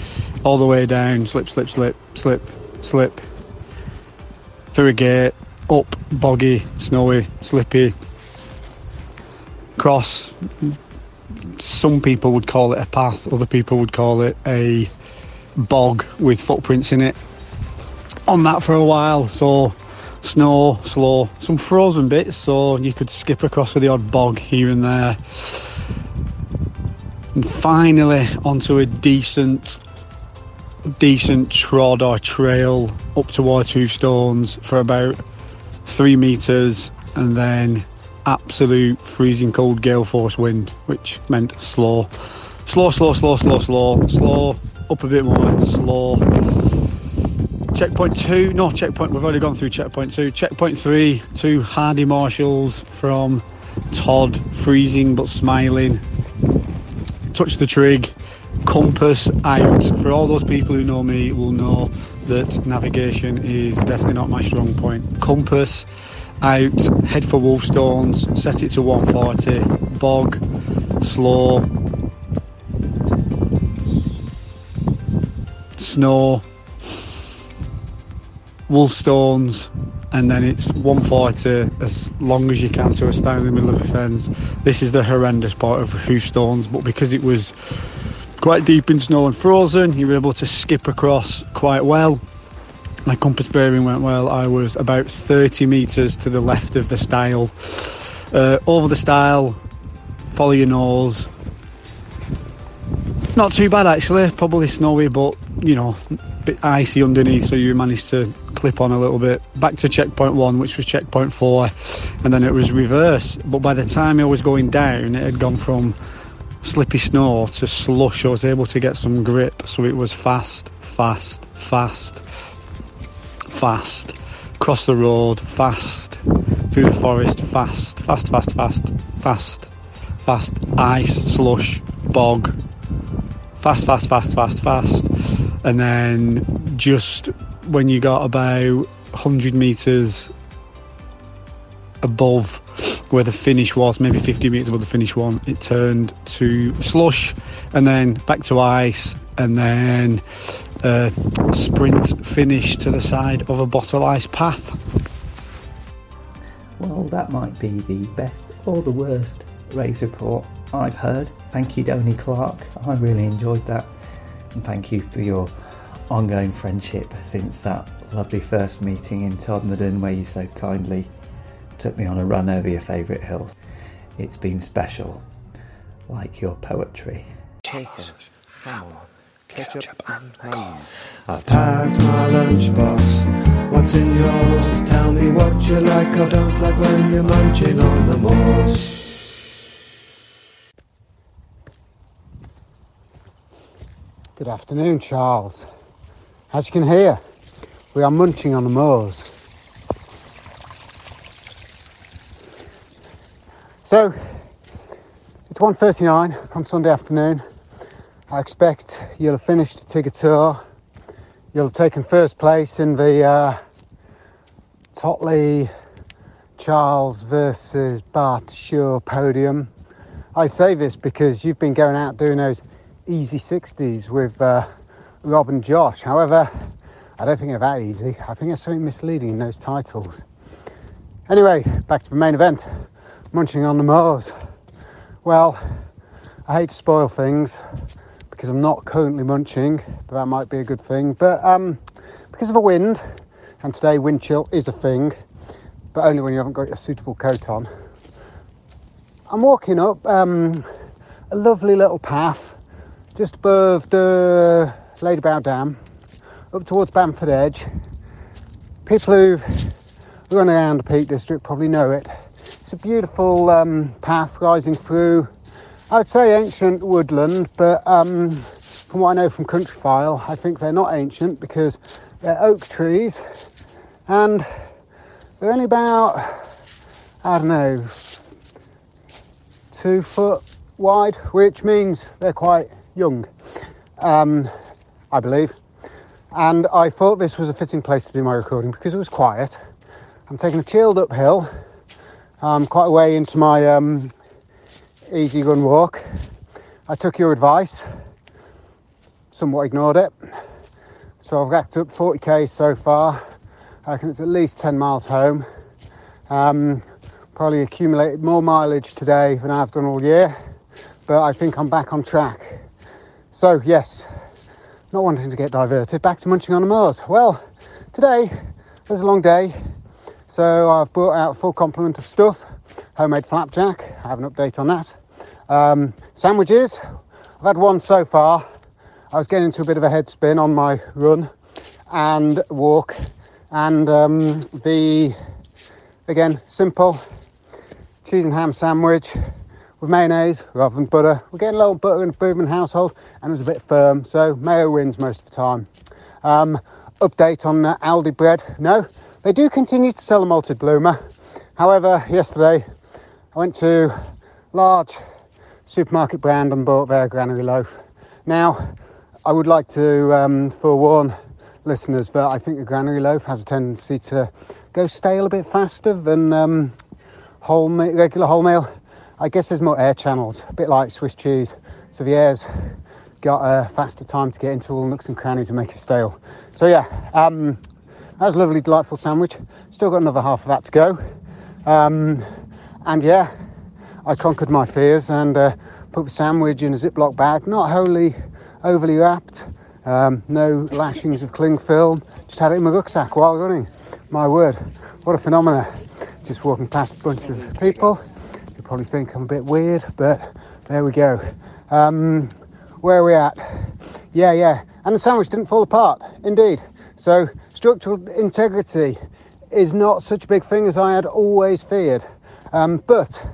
all the way down, slip, slip, slip, slip, slip, through a gate, up, boggy, snowy, slippy, cross. Some people would call it a path, other people would call it a bog with footprints in it. On that for a while, so snow, slow, some frozen bits, so you could skip across with the odd bog here and there. And finally onto a decent decent trod or trail up towards Two Stones for about three metres and then absolute freezing cold gale force wind, which meant slow. Slow, slow, slow, slow, slow, slow, up a bit more, slow. Checkpoint two, no checkpoint, we've already gone through checkpoint two. Checkpoint three, two hardy marshals from Todd, freezing but smiling. Touch the trig, compass out. For all those people who know me will know that navigation is definitely not my strong point. Compass out, head for Wolfstones, set it to 140, bog, slow, snow, Wolfstones, and then it's 140 as long as you can to a stone in the middle of a fence. This is the horrendous part of Hoofstones, but because it was quite deep in snow and frozen, you were able to skip across quite well. My compass bearing went well. I was about 30 metres to the left of the stile. Uh, over the stile, follow your nose. Not too bad actually, probably snowy, but you know, a bit icy underneath, so you managed to clip on a little bit. Back to checkpoint one, which was checkpoint four, and then it was reverse. But by the time I was going down, it had gone from slippy snow to slush. I was able to get some grip, so it was fast, fast, fast, fast. Cross the road, fast. Through the forest, fast, fast, fast, fast, fast, fast. Ice, slush, bog. Fast, fast, fast, fast, fast. And then just when you got about 100 metres above where the finish was, maybe 50 metres above the finish one, it turned to slush and then back to ice and then a sprint finish to the side of a bottle ice path. Well, that might be the best or the worst race report I've heard. Thank you, Donny Clark. I really enjoyed that. And thank you for your ongoing friendship since that lovely first meeting in Todmorden where you so kindly took me on a run over your favourite hills. It's been special, like your poetry. Chicken, ham, ketchup and mayo. I've packed my lunchbox. What's in yours? Tell me what you like. I don't like when you're munching on the moors. Good afternoon, Charles. As you can hear, we are munching on the moors. So, it's 1.39 on Sunday afternoon. I expect you'll have finished the Tigger Tor. You'll have taken first place in the uh, Totley Charles versus Bart Shaw podium. I say this because you've been going out doing those easy 60s with uh, Rob and Josh. However, I don't think they're that easy. I think there's something misleading in those titles. Anyway, back to the main event munching on the Moors. Well, I hate to spoil things because I'm not currently munching, but that might be a good thing. But um, because of the wind, and today wind chill is a thing, but only when you haven't got a suitable coat on. I'm walking up um, a lovely little path just above the Ladybower Dam, up towards Bamford Edge. People who run around the Peak District probably know it. It's a beautiful um, path rising through, I would say ancient woodland, but um, from what I know from Countryfile, I think they're not ancient because they're oak trees and they're only about, I don't know, two foot wide, which means they're quite young, um, I believe. And I thought this was a fitting place to do my recording because it was quiet. I'm taking a chilled uphill, um, quite a way into my um, easy run walk. I took your advice, somewhat ignored it. So I've racked up 40k so far. I reckon it's at least 10 miles home. Um, probably accumulated more mileage today than I've done all year, but I think I'm back on track. So, yes, not wanting to get diverted, back to munching on the Moors. Well, today was a long day, so I've brought out a full complement of stuff. Homemade flapjack, I have an update on that. Um, sandwiches, I've had one so far. I was getting into a bit of a head spin on my run and walk, and um, the again simple cheese and ham sandwich with mayonnaise rather than butter. We're getting a little butter in the Boothman household and it was a bit firm, so mayo wins most of the time. Um, update on uh, Aldi bread. No, they do continue to sell a malted bloomer. However, yesterday I went to large supermarket brand and bought their granary loaf. Now, I would like to um, forewarn listeners that I think the granary loaf has a tendency to go stale a bit faster than um, whole regular wholemeal. I guess there's more air channels, a bit like Swiss cheese. So the air's got a faster time to get into all the nooks and crannies and make it stale. So yeah, um, that was a lovely, delightful sandwich. Still got another half of that to go. Um, and yeah, I conquered my fears and uh, put the sandwich in a Ziploc bag, not wholly overly wrapped, um, no lashings of cling film. Just had it in my rucksack while running. My word, what a phenomenon! Just walking past a bunch of people. Probably think I'm a bit weird, but there we go. Um, where are we at? Yeah, yeah. And the sandwich didn't fall apart, indeed. So structural integrity is not such a big thing as I had always feared. Um, but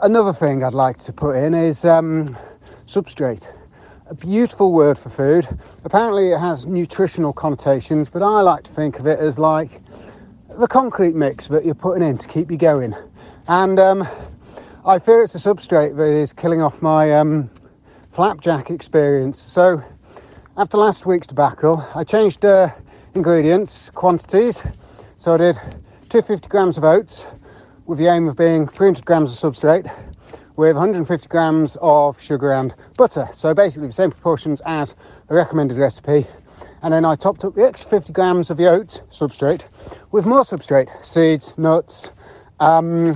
another thing I'd like to put in is um, substrate. A beautiful word for food. Apparently, it has nutritional connotations, but I like to think of it as like the concrete mix that you're putting in to keep you going. And um, I fear it's a substrate that is killing off my um, flapjack experience. So, after last week's debacle, I changed uh, ingredients, quantities. So, I did 250 grams of oats with the aim of being 300 grams of substrate with 150 grams of sugar and butter. So basically the same proportions as the recommended recipe. And then I topped up the extra 50 grams of the oat substrate with more substrate, seeds, nuts, um,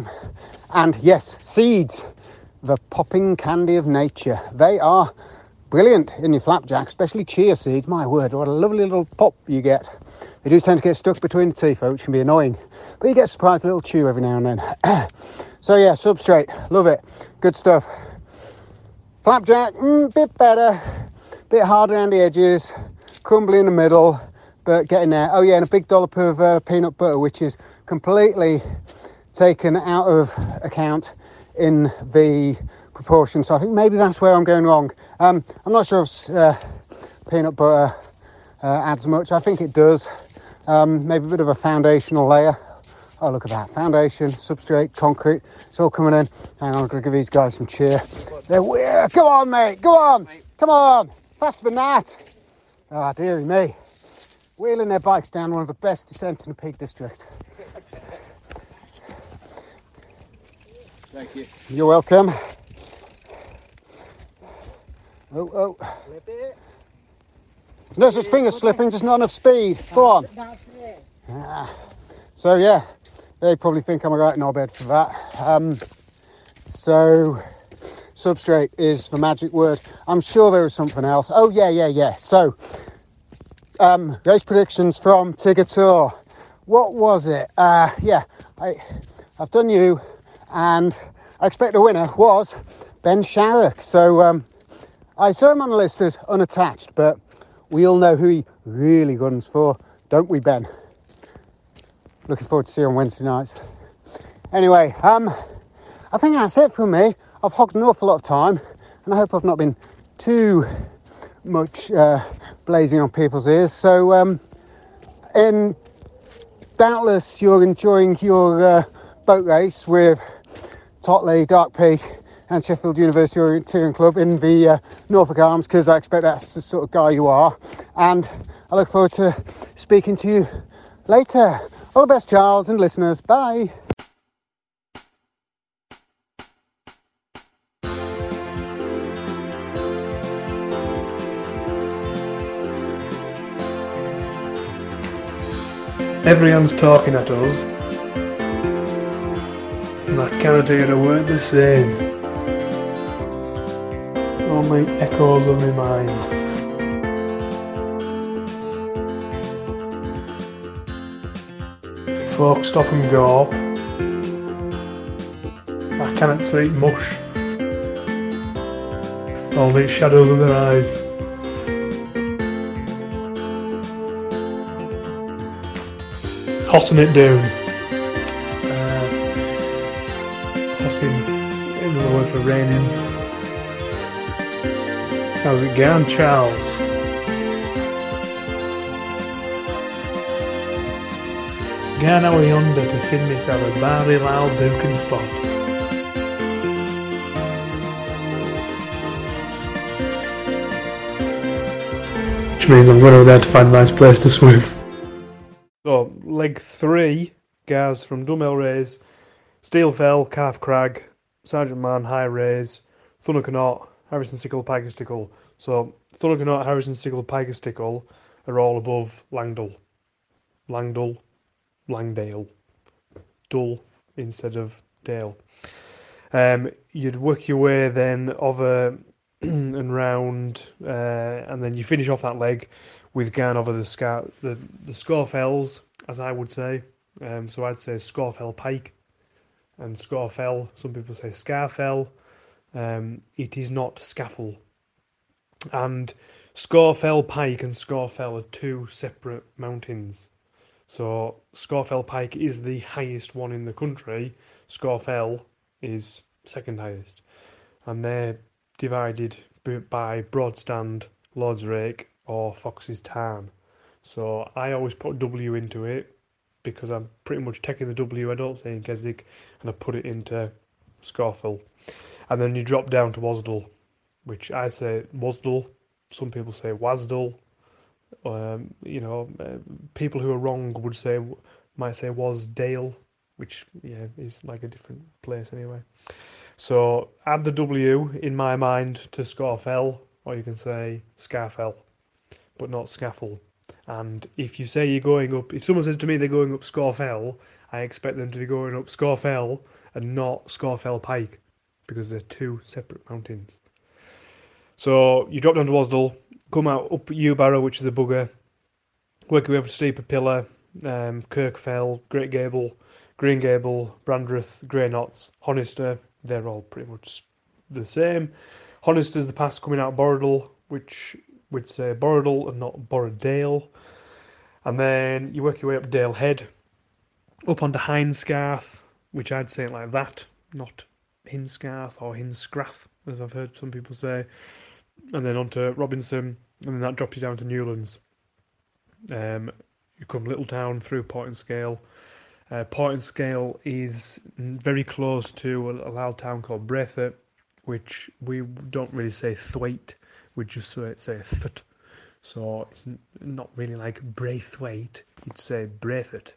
and yes, seeds, the popping candy of nature. They are brilliant in your flapjack, especially chia seeds. My word, what a lovely little pop you get. They do tend to get stuck between the teeth, which can be annoying, but you get surprised a surprised little chew every now and then. so yeah, substrate, love it, good stuff. Flapjack, mm, bit better, bit hard around the edges, crumbly in the middle, but getting there. Oh yeah, and a big dollop of uh, peanut butter, which is completely taken out of account in the proportion. So I think maybe that's where I'm going wrong. Um, I'm not sure if uh, peanut butter uh, adds much. I think it does. Um, maybe a bit of a foundational layer. Oh, look at that. Foundation, substrate, concrete. It's all coming in. Hang on, I'm going to give these guys some cheer. They're weird. Come on, mate. Go on. Come on. Faster than that. Ah, oh, dearie me. Wheeling their bikes down one of the best descents in the Peak District. Thank you. You're welcome. Oh, oh. Slip it. No such thing as slipping, just not enough speed. Go on. That's it. So yeah, they probably think I'm a right knobhead for that. Um, so substrate is the magic word. I'm sure there was something else. Oh yeah, yeah, yeah. So um, race predictions from Tigger Tor. What was it? Uh, yeah, I, I've done you, and I expect the winner was Ben Sharrock. So um, I saw him on the list as unattached, but we all know who he really guns for, don't we, Ben? Looking forward to see you on Wednesday nights. Anyway, um, I think that's it from me. I've hogged an awful lot of time, and I hope I've not been too much uh, blazing on people's ears. So, um, and doubtless you're enjoying your uh, boat race with Totley, Dark Peak, and Sheffield University Orienteering Club in the uh, Norfolk Arms, because I expect that's the sort of guy you are. And I look forward to speaking to you later. All the best, Charles, and listeners. Bye. Everyone's talking at us. I cannot hear a word they're saying. Only echoes of my mind. Folk stop and go up. I cannot see mush. Only shadows of their eyes. tossing it down. Going, Charles? It's going out yonder to find myself a very loud duking spot. Which means I'm going over there to find a nice place to swim. So, leg three, guys from Dunmail Raise, Steelfell, Calf Crag, Sergeant Man, High Raise, Thundercannot, Harrison Stickle, Pike o' Stickle. So, Thunacar Knott, Harrison Stickle, Pike o' Stickle are all above Langdale. Langdale, Langdale. Dull instead of Dale. Um, you'd work your way then over and round, uh, and then you finish off that leg with going over the scar the the Scorfells, as I would say. Um, so I'd say Scorfell Pike and Scorfell. Some people say Scarfell. Um, it is not Scaffle. And Scorfell Pike and Scorfell are two separate mountains. So Scorfell Pike is the highest one in the country. Scorfell is second highest, and they're divided by Broadstand, Lord's Rake, or Fox's Tarn. So I always put W into it because I'm pretty much taking the W I don't say in Keswick and I put it into Scorfell. And then you drop down to Wasdale, which I say Wasdale. Some people say Wasdale. Um, you know, uh, people who are wrong would say might say Wasdale, which yeah is like a different place anyway. So add the W in my mind to Scorfell, or you can say Scarfell, but not Scaffle. And if you say you're going up, if someone says to me they're going up Scorfell, I expect them to be going up Scorfell and not Scorfell Pike, because they're two separate mountains. So you drop down to Wasdale, come out up Yewbarrow, which is a bugger, work your way up to Steeple Pillar, um, Kirkfell, Great Gable, Green Gable, Brandreth, Grey Knots, Honister, they're all pretty much the same. Honister's the pass coming out of Borridle, which would say Borridle and not Borridale. And then you work your way up Dale Head, up onto Hinescarth, which I'd say it like that, not Hinscarth or Hinscrath, as I've heard some people say. And then on to Robinson, and then that drops you down to Newlands. Um, you come Little Town through Portinscale. Uh, Portinscale is very close to a, a little town called Braithwaite, which we don't really say Thwaite, we just say, say Th. So it's not really like Braithwaite, you'd say Braithwaite.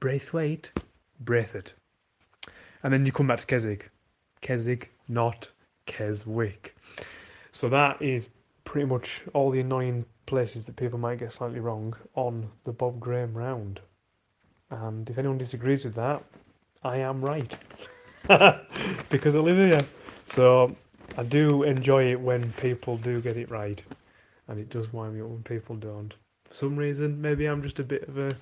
Braithwaite, Braithwaite. and then you come back to Keswick. Keswick, not Keswick. So that is pretty much all the annoying places that people might get slightly wrong on the Bob Graham round. And if anyone disagrees with that, I am right. because I live here. So I do enjoy it when people do get it right. And it does wind me up when people don't. For some reason, maybe I'm just a bit of a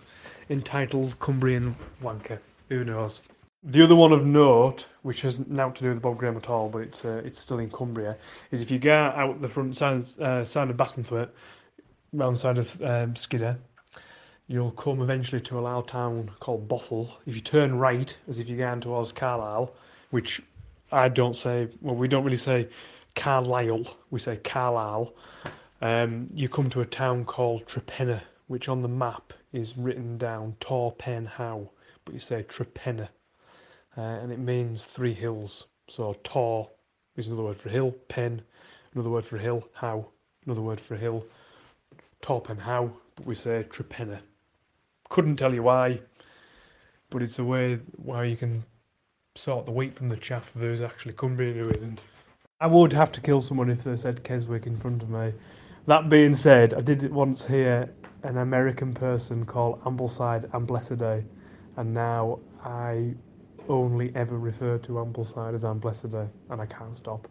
entitled Cumbrian wanker. Who knows? The other one of note, which has nothing to do with Bob Graham at all, but it's uh, it's still in Cumbria, is if you go out the front side uh, side of Bassenthwaite, round side of um, Skiddaw, you'll come eventually to a little town called Bothel. If you turn right, as if you're going towards Carlisle, which I don't say, well, we don't really say Carlisle, we say Carlisle, um, you come to a town called Trepenna, which on the map is written down Tor Pen How, but you say Trepenna, uh, and it means three hills. So Tor is another word for hill, Pen, another word for hill, How, another word for hill, Tor Pen How, but we say Trepenna. Couldn't tell you why, but it's a way where you can sort the wheat from the chaff who's actually Cumbrian and who isn't. I would have to kill someone if they said Keswick in front of me. That being said, I did once hear an American person call Ambleside Amblessaday, and now I only ever refer to Ambleside as Amblessaday, and I can't stop.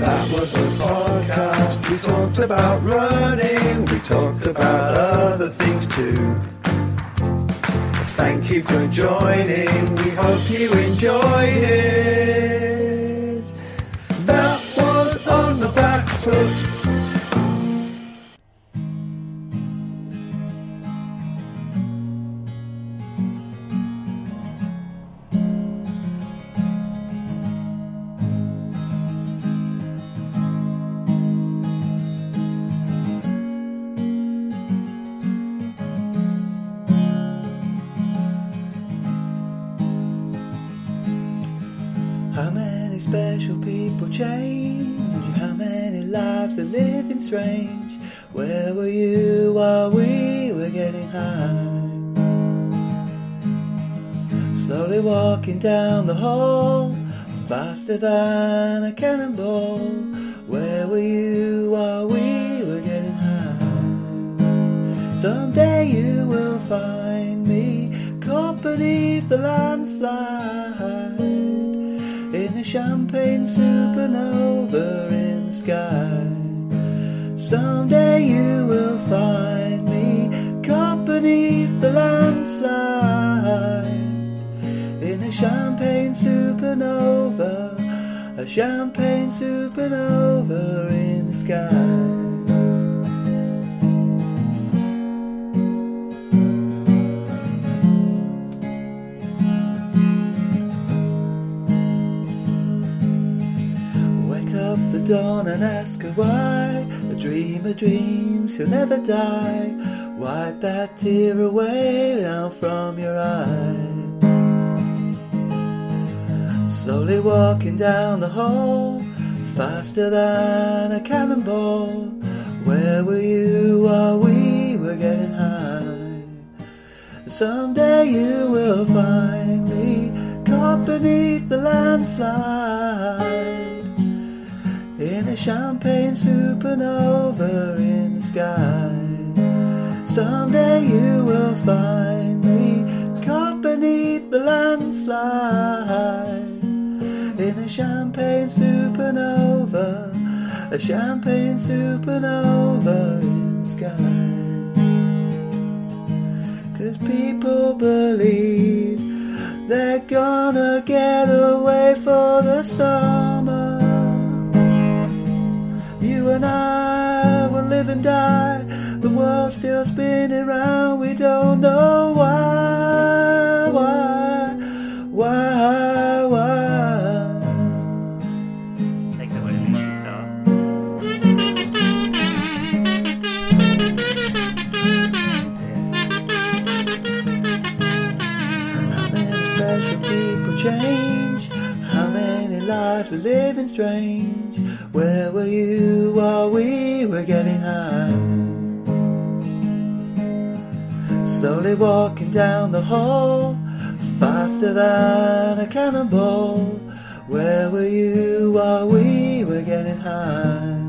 That was a podcast. We talked about running. We talked about other things too. Thank you for joining. We hope you enjoyed it. That was on the back foot. Living strange? Where were you while we were getting high? Slowly walking down the hall, faster than a cannonball. Where were you while we were getting high? Someday you will find me caught beneath the landslide in a champagne supernova in the sky. Someday you will find me beneath the landslide in a champagne supernova, a champagne supernova in the sky. Wake up the dawn and ask her why. A dreamer dreams he'll never die. Wipe that tear away now from your eye. Slowly walking down the hall, faster than a cannonball. Where were you while we were getting high? Someday you will find me caught beneath the landslide a champagne supernova in the sky. Someday you will find me caught beneath the landslide in a champagne supernova, a champagne supernova in the sky. Cause people believe they're gonna get away for the summer. I will live and die. The world's still spinning round. We don't know why, why, why, why. Take away the guitar. How many special people change? How many lives are living strange. Where were you while we were getting high? Slowly walking down the hall, faster than a cannonball. Where were you while we were getting high?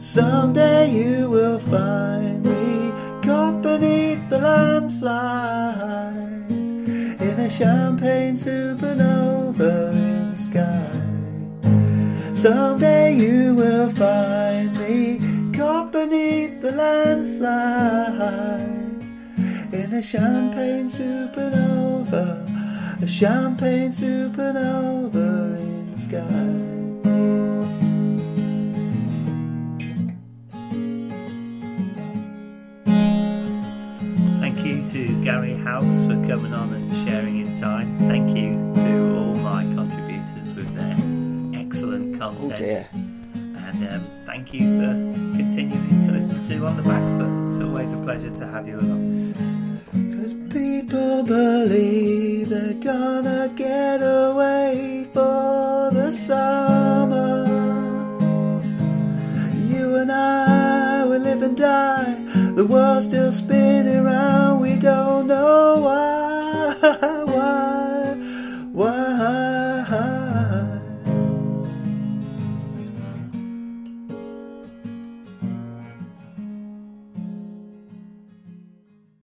Someday you will find me caught beneath the landslide in a champagne supernova in the sky. Someday you will find me caught beneath the landslide in a champagne supernova, a champagne supernova in the sky. Thank you to Gary House for coming on and sharing his time. Thank you excellent Oh dear. And um, thank you for continuing to listen to On the Back Foot. It's always a pleasure to have you along. Cause people believe they're gonna get away for the summer. You and I will live and die. The world's still spinning round. We don't know? Why?